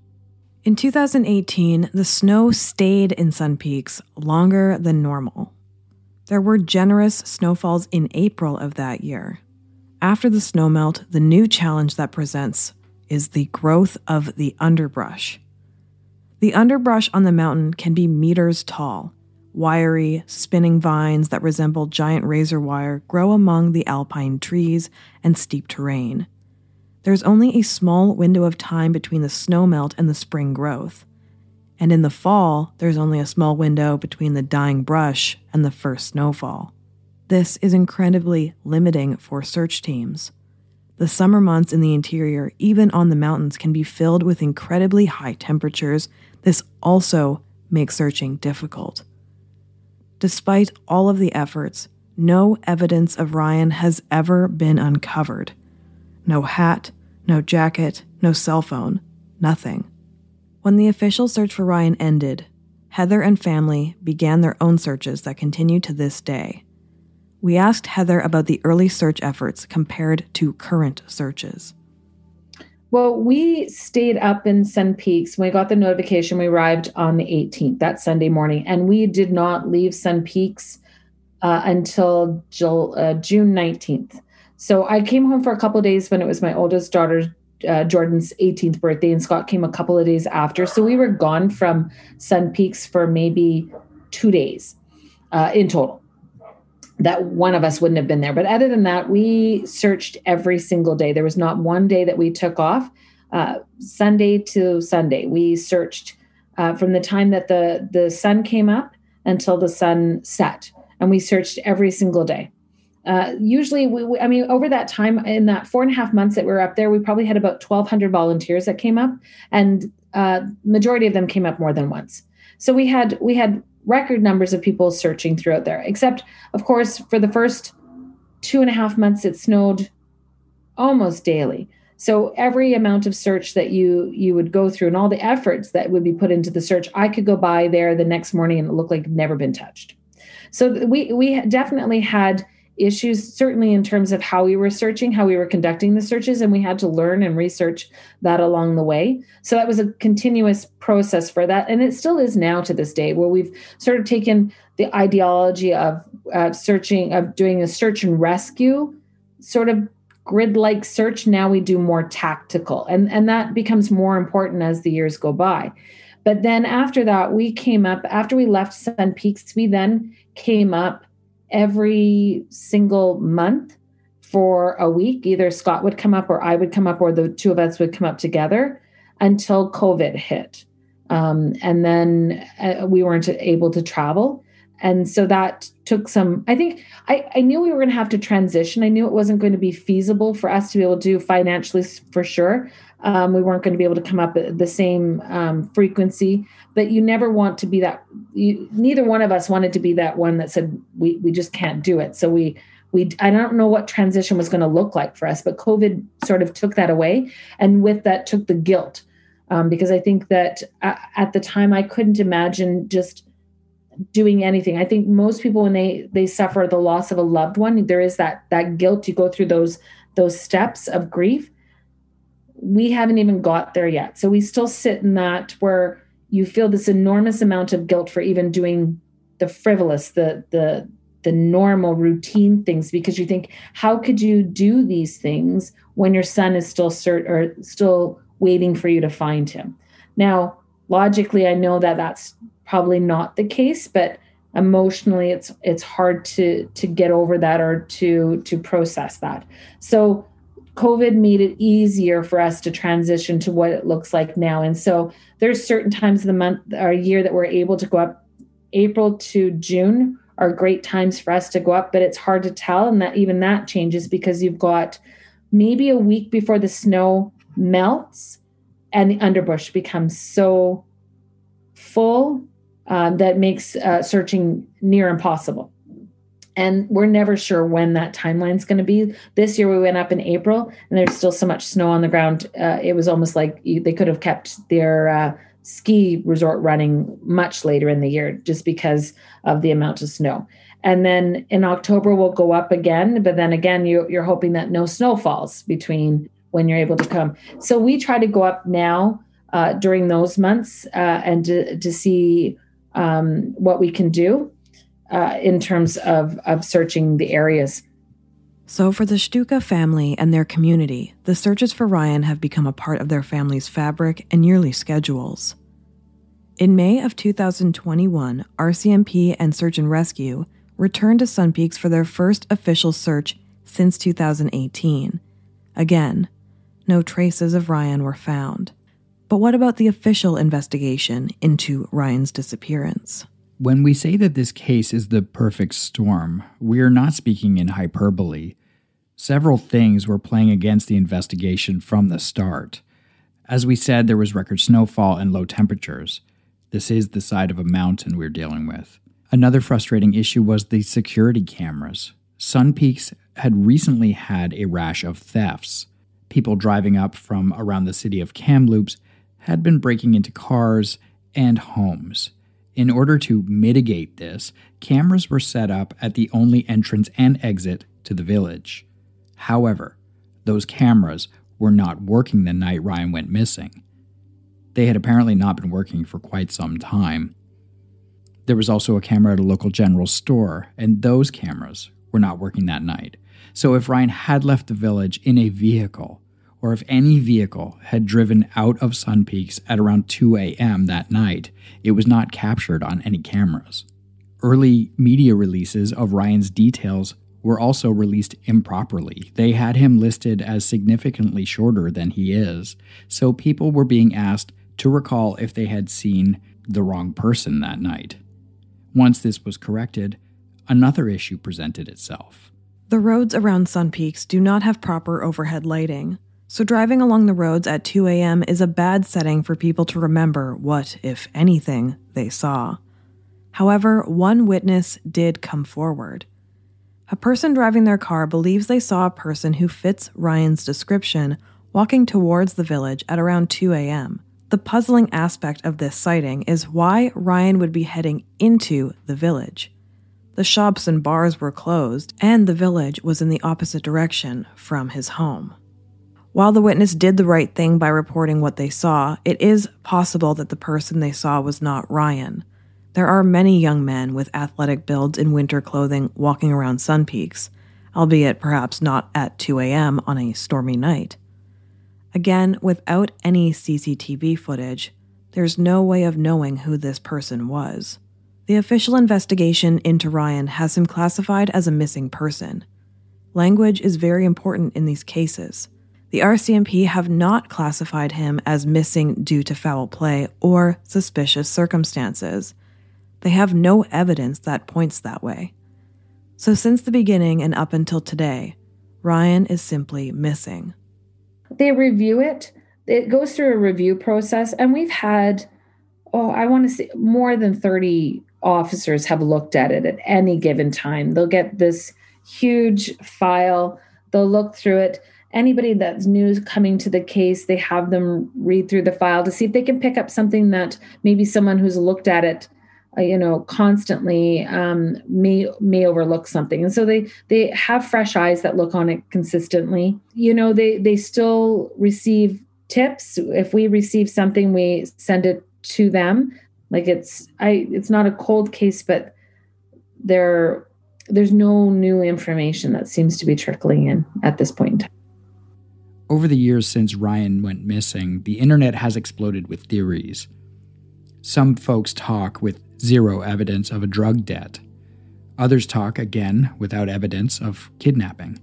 In 2018, the snow stayed in Sun Peaks longer than normal. There were generous snowfalls in April of that year. After the snowmelt, the new challenge that presents is the growth of the underbrush. The underbrush on the mountain can be meters tall. Wiry, spinning vines that resemble giant razor wire grow among the alpine trees and steep terrain. There's only a small window of time between the snowmelt and the spring growth. And in the fall, there's only a small window between the dying brush and the first snowfall. This is incredibly limiting for search teams. The summer months in the interior, even on the mountains, can be filled with incredibly high temperatures. This also makes searching difficult. Despite all of the efforts, no evidence of Ryan has ever been uncovered. No hat, no jacket, no cell phone, nothing. When the official search for Ryan ended, Heather and family began their own searches that continue to this day. We asked Heather about the early search efforts compared to current searches. Well, we stayed up in Sun Peaks. When we got the notification, we arrived on the 18th, that Sunday morning, and we did not leave Sun Peaks uh, until uh, June 19th. So I came home for a couple days when it was my oldest daughter uh, Jordan's 18th birthday, and Scott came a couple of days after. So we were gone from Sun Peaks for maybe two days uh, in total. That one of us wouldn't have been there. But other than that, we searched every single day. There was not one day that we took off. Uh, Sunday to Sunday, we searched uh, from the time that the the sun came up until the sun set, and we searched every single day. Uh, usually, we, we, I mean, over that time, in that four and a half months that we were up there, we probably had about 1,200 volunteers that came up, and uh, majority of them came up more than once. So we had we had record numbers of people searching throughout there. Except, of course, for the first two and a half months, it snowed almost daily. So every amount of search that you you would go through and all the efforts that would be put into the search, I could go by there the next morning and it looked like never been touched. So we we definitely had issues, certainly in terms of how we were searching, how we were conducting the searches, and we had to learn and research that along the way. So that was a continuous process for that. And it still is now to this day, where we've sort of taken the ideology of uh, searching, of doing a search and rescue sort of grid like search. Now we do more tactical, and, and that becomes more important as the years go by. But then after that, we came up, after we left Sun Peaks, we then came up every single month for a week. Either Scott would come up or I would come up or the two of us would come up together until COVID hit. Um, and then uh, we weren't able to travel. And so that took some, I think I, I knew we were going to have to transition. I knew it wasn't going to be feasible for us to be able to do financially for sure. Um, we weren't going to be able to come up at the same um, frequency, but you never want to be that. You, neither one of us wanted to be that one that said we we just can't do it. So we we I don't know what transition was going to look like for us, but COVID sort of took that away, and with that took the guilt, um, because I think that uh, at the time I couldn't imagine just doing anything. I think most people when they they suffer the loss of a loved one, there is that that guilt. You go through those those steps of grief we haven't even got there yet. So we still sit in that where you feel this enormous amount of guilt for even doing the frivolous, the the the normal routine things because you think how could you do these things when your son is still cert or still waiting for you to find him. Now, logically I know that that's probably not the case, but emotionally it's it's hard to to get over that or to to process that. So COVID made it easier for us to transition to what it looks like now. And so there's certain times of the month or year that we're able to go up. April to June are great times for us to go up, but it's hard to tell. And that even that changes because you've got maybe a week before the snow melts and the underbrush becomes so full um, that makes uh, searching near impossible and we're never sure when that timeline is going to be. This year we went up in April, and there's still so much snow on the ground. Uh, it was almost like they could have kept their uh, ski resort running much later in the year just because of the amount of snow. And then in October we'll go up again, but then again you, you're hoping that no snow falls between when you're able to come. So we try to go up now uh, during those months uh, and to, to see um, what we can do uh, in terms of, of searching the areas. So, for the Shtuka family and their community, the searches for Ryan have become a part of their family's fabric and yearly schedules. In May of 2021, RCMP and Search and Rescue returned to Sun Peaks for their first official search since 2018. Again, no traces of Ryan were found. But what about the official investigation into Ryan's disappearance? When we say that this case is the perfect storm, we are not speaking in hyperbole. Several things were playing against the investigation from the start. As we said, there was record snowfall and low temperatures. This is the side of a mountain we're dealing with. Another frustrating issue was the security cameras. Sun Peaks had recently had a rash of thefts. People driving up from around the city of Kamloops had been breaking into cars and homes. In order to mitigate this, cameras were set up at the only entrance and exit to the village. However, those cameras were not working the night Ryan went missing. They had apparently not been working for quite some time. There was also a camera at a local general store, and those cameras were not working that night. So if Ryan had left the village in a vehicle, or if any vehicle had driven out of Sun Peaks at around 2 a.m. that night, it was not captured on any cameras. Early media releases of Ryan's details were also released improperly. They had him listed as significantly shorter than he is, so people were being asked to recall if they had seen the wrong person that night. Once this was corrected, another issue presented itself. The roads around Sun Peaks do not have proper overhead lighting, so driving along the roads at 2 a.m. is a bad setting for people to remember what, if anything, they saw. However, one witness did come forward. A person driving their car believes they saw a person who fits Ryan's description walking towards the village at around 2 a.m. The puzzling aspect of this sighting is why Ryan would be heading into the village. The shops and bars were closed, and the village was in the opposite direction from his home. While the witness did the right thing by reporting what they saw, it is possible that the person they saw was not Ryan. There are many young men with athletic builds in winter clothing walking around Sun Peaks, albeit perhaps not at 2 a.m. on a stormy night. Again, without any CCTV footage, there's no way of knowing who this person was. The official investigation into Ryan has him classified as a missing person. Language is very important in these cases. The RCMP have not classified him as missing due to foul play or suspicious circumstances. They have no evidence that points that way. So, since the beginning and up until today, Ryan is simply missing. They review it, it goes through a review process, and we've had, oh, I want to say more than 30 officers have looked at it at any given time. They'll get this huge file, they'll look through it anybody that's new coming to the case, they have them read through the file to see if they can pick up something that maybe someone who's looked at it, uh, you know, constantly um, may may overlook something. And so they they have fresh eyes that look on it consistently. You know, they they still receive tips. If we receive something, we send it to them. Like it's I it's not a cold case, but there there's no new information that seems to be trickling in at this point. Over the years since Ryan went missing, the internet has exploded with theories. Some folks talk with zero evidence of a drug debt. Others talk, again, without evidence of kidnapping.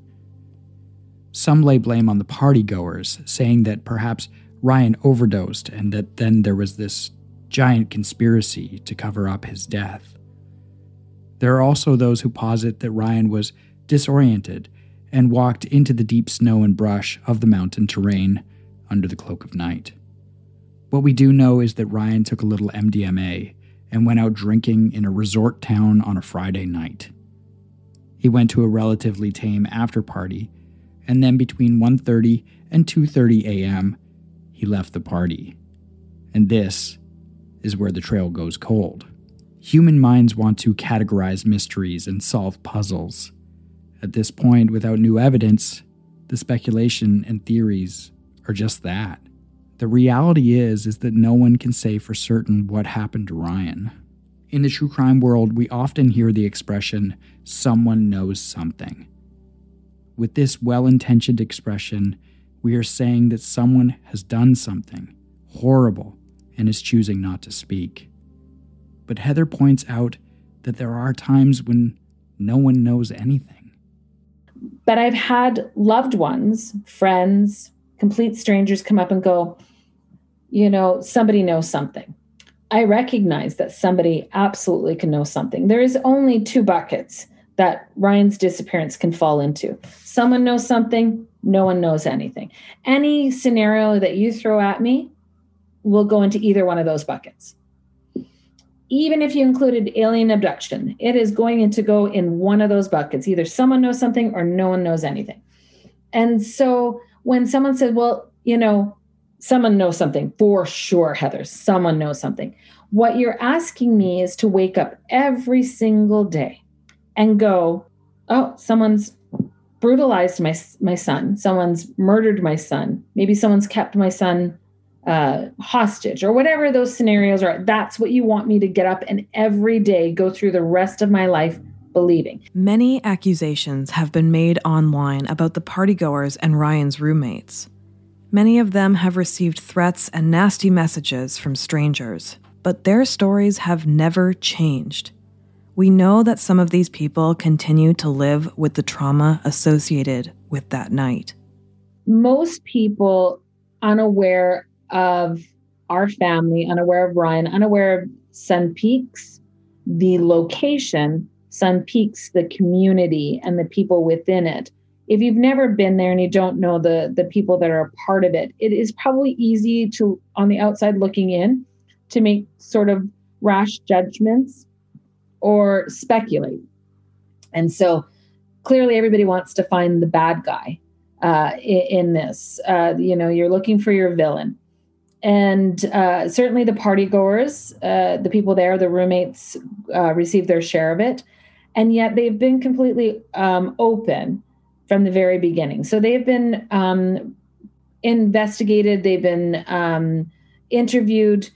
Some lay blame on the partygoers, saying that perhaps Ryan overdosed and that then there was this giant conspiracy to cover up his death. There are also those who posit that Ryan was disoriented and walked into the deep snow and brush of the mountain terrain under the cloak of night. What we do know is that Ryan took a little MDMA and went out drinking in a resort town on a Friday night. He went to a relatively tame after party, and then between 1:30 and 2:30 a.m., he left the party. And this is where the trail goes cold. Human minds want to categorize mysteries and solve puzzles. At this point, without new evidence, the speculation and theories are just that. The reality is is that no one can say for certain what happened to Ryan. In the true crime world, we often hear the expression someone knows something. With this well-intentioned expression, we are saying that someone has done something horrible and is choosing not to speak. But Heather points out that there are times when no one knows anything. But I've had loved ones, friends, complete strangers come up and go, you know, somebody knows something. I recognize that somebody absolutely can know something. There is only two buckets that Ryan's disappearance can fall into. Someone knows something, no one knows anything. Any scenario that you throw at me will go into either one of those buckets even if you included alien abduction, it is going to go in one of those buckets. Either someone knows something or no one knows anything. And so when someone said, well, you know, someone knows something for sure, Heather, someone knows something. What you're asking me is to wake up every single day and go, oh, someone's brutalized my, my son. Someone's murdered my son. Maybe someone's kept my son uh, hostage or whatever those scenarios are. That's what you want me to get up and every day go through the rest of my life believing. Many accusations have been made online about the partygoers and Ryan's roommates. Many of them have received threats and nasty messages from strangers, but their stories have never changed. We know that some of these people continue to live with the trauma associated with that night. Most people unaware of our family, unaware of Ryan, unaware of Sun Peaks, the location, Sun Peaks, the community, and the people within it. If you've never been there and you don't know the the people that are a part of it, it is probably easy to on the outside looking in to make sort of rash judgments or speculate. And so clearly everybody wants to find the bad guy uh, in, in, this. Uh, you know, you're looking for your villain and uh, certainly the party goers, uh, the people there, the roommates, uh, receive their share of it, and yet they've been completely um, open from the very beginning. So they've been um, investigated, they've been um, interviewed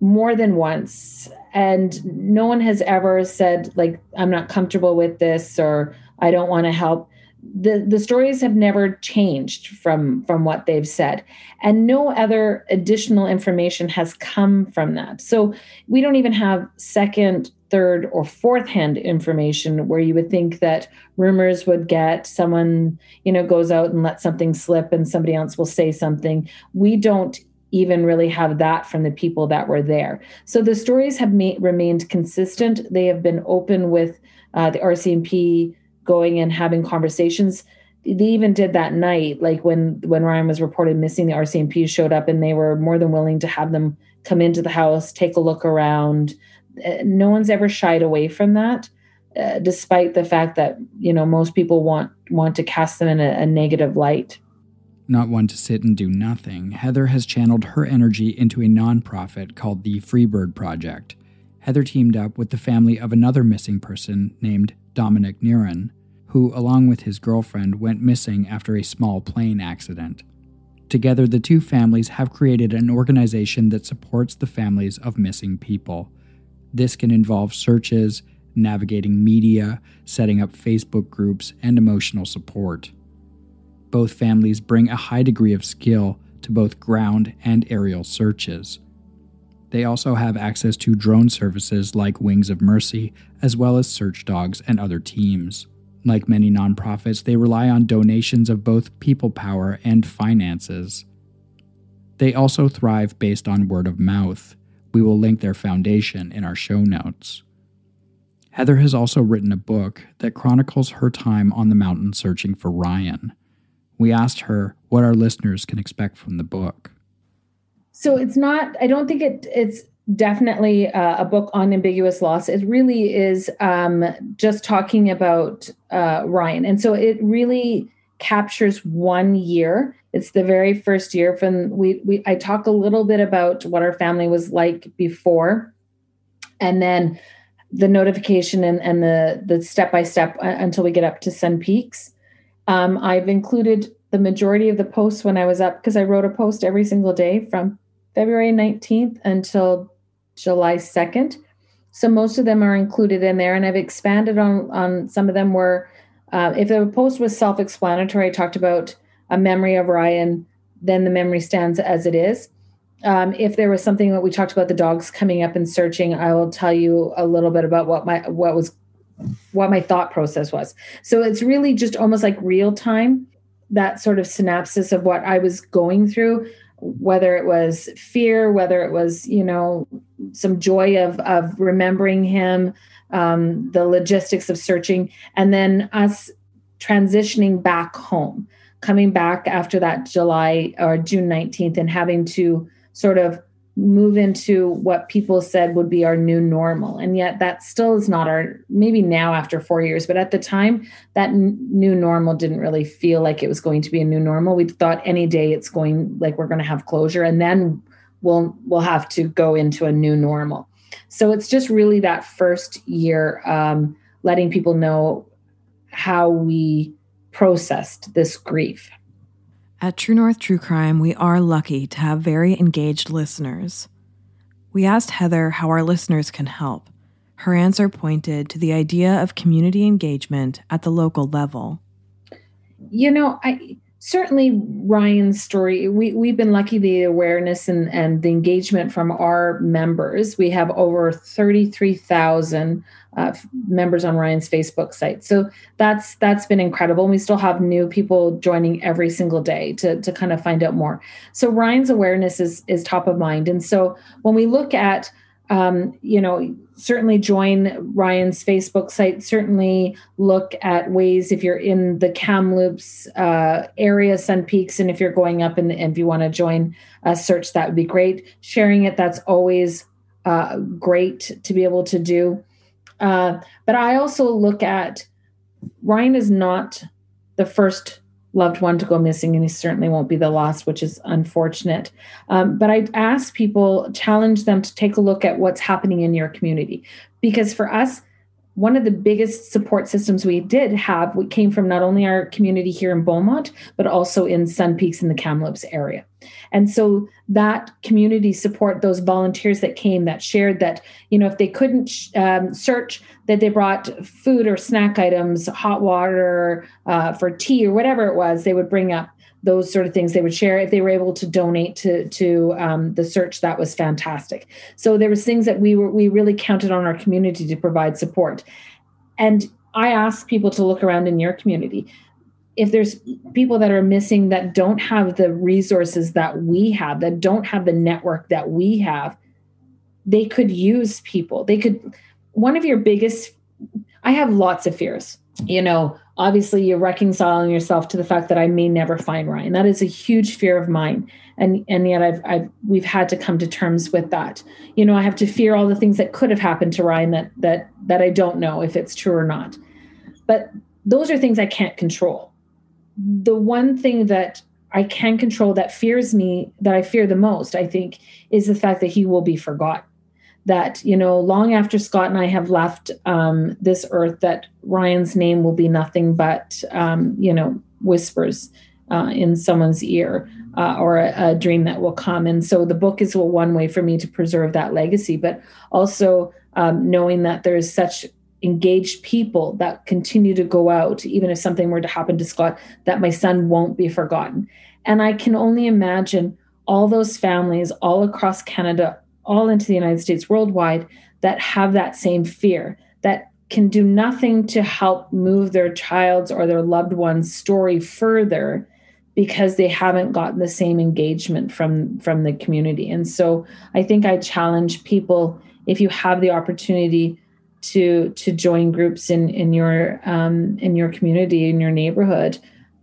more than once, and no one has ever said like, "I'm not comfortable with this" or "I don't want to help." The the stories have never changed from from what they've said. And no other additional information has come from that. So we don't even have second third or fourth hand information where you would think that rumors would get someone you know goes out and lets something slip and somebody else will say something. We don't even really have that from the people that were there. So the stories have ma- remained consistent. They have been open with uh, the rcmp going and having conversations. They even did that night like when when ryan was reported missing the rcmp showed up and they were more than willing to have them come into the house take a look around. Uh, no one's ever shied away from that uh, despite the fact that you know most people want want to cast them in a, a negative light. Not one to sit and do nothing, Heather has channeled her energy into a nonprofit called the Freebird Project. Heather teamed up with the family of another missing person named Dominic Neron, who, along with his girlfriend, went missing after a small plane accident. Together, the two families have created an organization that supports the families of missing people. This can involve searches, navigating media, setting up Facebook groups, and emotional support. Both families bring a high degree of skill to both ground and aerial searches. They also have access to drone services like Wings of Mercy, as well as search dogs and other teams. Like many nonprofits, they rely on donations of both people power and finances. They also thrive based on word of mouth. We will link their foundation in our show notes. Heather has also written a book that chronicles her time on the mountain searching for Ryan. We asked her what our listeners can expect from the book so it's not i don't think it it's definitely uh, a book on ambiguous loss. It really is um, just talking about uh, ryan. And so it really captures one year. It's the very first year from we, we i talk a little bit about what our family was like before. And then the notification and, and the the step by step until we get up to sun peaks. Um, i've included the majority of the posts when i was up because i wrote a post every single day from February 19th until July 2nd. So most of them are included in there, and I've expanded on on some of them. Where uh, if the post was self-explanatory, I talked about a memory of Ryan, then the memory stands as it is. Um, if there was something that we talked about the dogs coming up and searching, I will tell you a little bit about what my what was what my thought process was. So it's really just almost like real time that sort of synopsis of what I was going through whether it was fear, whether it was, you know, some joy of, of remembering him, um, the logistics of searching, and then us transitioning back home, coming back after that July or June 19th and having to sort of move into what people said would be our new normal. And yet that still is not our maybe now after 4 years but at the time that n- new normal didn't really feel like it was going to be a new normal. We thought any day it's going like we're going to have closure and then we'll we'll have to go into a new normal. So it's just really that first year um, letting people know how we processed this grief at True North True Crime, we are lucky to have very engaged listeners. We asked Heather how our listeners can help. Her answer pointed to the idea of community engagement at the local level. You know, I certainly Ryan's story, we, we've been lucky the awareness and, and the engagement from our members. We have over 33,000 uh, members on Ryan's Facebook site. So that's that's been incredible. We still have new people joining every single day to, to kind of find out more. So Ryan's awareness is is top of mind. And so when we look at um, you know, certainly join Ryan's Facebook site. Certainly look at ways if you're in the Kamloops uh, area, Sun Peaks, and if you're going up and, if you want to join a search, that would be great. Sharing it, that's always uh, great to be able to do. Uh, but I also look at Ryan is not the first loved one to go missing, and he certainly won't be the last, which is unfortunate. Um, but I ask people, challenge them to take a look at what's happening in your community. Because for us, one of the biggest support systems we did have came from not only our community here in Beaumont, but also in Sun Peaks in the Kamloops area. And so that community support, those volunteers that came that shared that, you know, if they couldn't um, search, that they brought food or snack items, hot water uh, for tea or whatever it was, they would bring up those sort of things they would share if they were able to donate to to um, the search that was fantastic. So there was things that we were we really counted on our community to provide support. And i ask people to look around in your community. If there's people that are missing that don't have the resources that we have that don't have the network that we have they could use people. They could one of your biggest i have lots of fears you know obviously you're reconciling yourself to the fact that i may never find ryan. That is a huge fear of mine. And and yet i've i've we've had to come to terms with that. You know i have to fear all the things that could have happened to ryan that that that i don't know if it's true or not. But those are things i can't control. The one thing that I can control that fears me, that I fear the most, I think, is the fact that he will be forgotten. That, you know, long after Scott and I have left um, this earth, that Ryan's name will be nothing but, um, you know, whispers uh, in someone's ear uh, or a, a, dream that will come. And so the book is one way for me to preserve that legacy, but also um, knowing that there is such engaged people that continue to go out, even if something were to happen to Scott, that my son won't be forgotten. And I can only imagine all those families all across Canada, all into the United States, worldwide, that have that same fear, that can do nothing to help move their child's or their loved one's story further because they haven't gotten the same engagement from from the community. And so i think i challenge people if you have the opportunity to to join groups in in your um, in your community in your neighborhood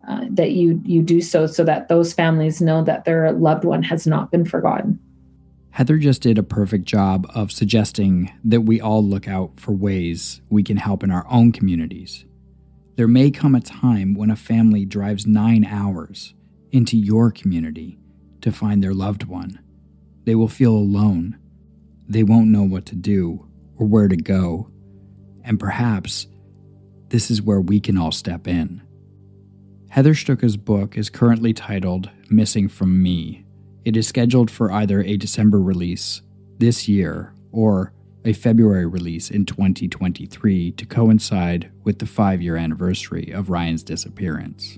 uh, that you you do so so that those families know that their loved one has not been forgotten Heather just did a perfect job of suggesting that we all look out for ways we can help in our own communities. There may come a time when a family drives nine hours into your community to find their loved one. They will feel alone. They won't know what to do or where to go. And perhaps this is where we can all step in. Heather Shtuka's book is currently titled Missing from Me. It is scheduled for either a December release this year or a February release in 2023 to coincide with the five year anniversary of Ryan's disappearance.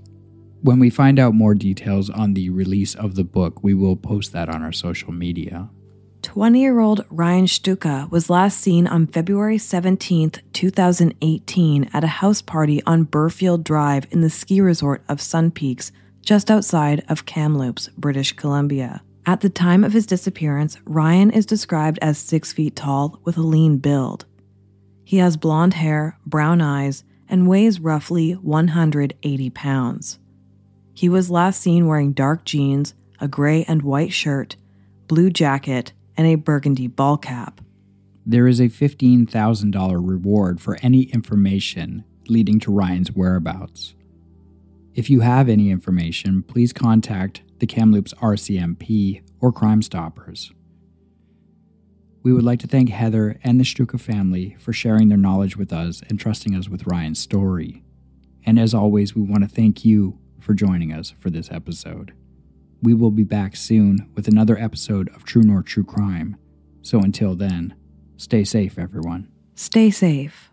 When we find out more details on the release of the book, we will post that on our social media. 20 year old Ryan Shtuka was last seen on February 17, 2018, at a house party on Burfield Drive in the ski resort of Sun Peaks, just outside of Kamloops, British Columbia. At the time of his disappearance, Ryan is described as six feet tall with a lean build. He has blonde hair, brown eyes, and weighs roughly 180 pounds. He was last seen wearing dark jeans, a gray and white shirt, blue jacket, and a burgundy ball cap. There is a $15,000 reward for any information leading to Ryan's whereabouts. If you have any information, please contact the Kamloops RCMP or Crime Stoppers. We would like to thank Heather and the Shtuka family for sharing their knowledge with us and trusting us with Ryan's story. And as always, we want to thank you for joining us for this episode. We will be back soon with another episode of True North True Crime. So until then, stay safe, everyone. Stay safe.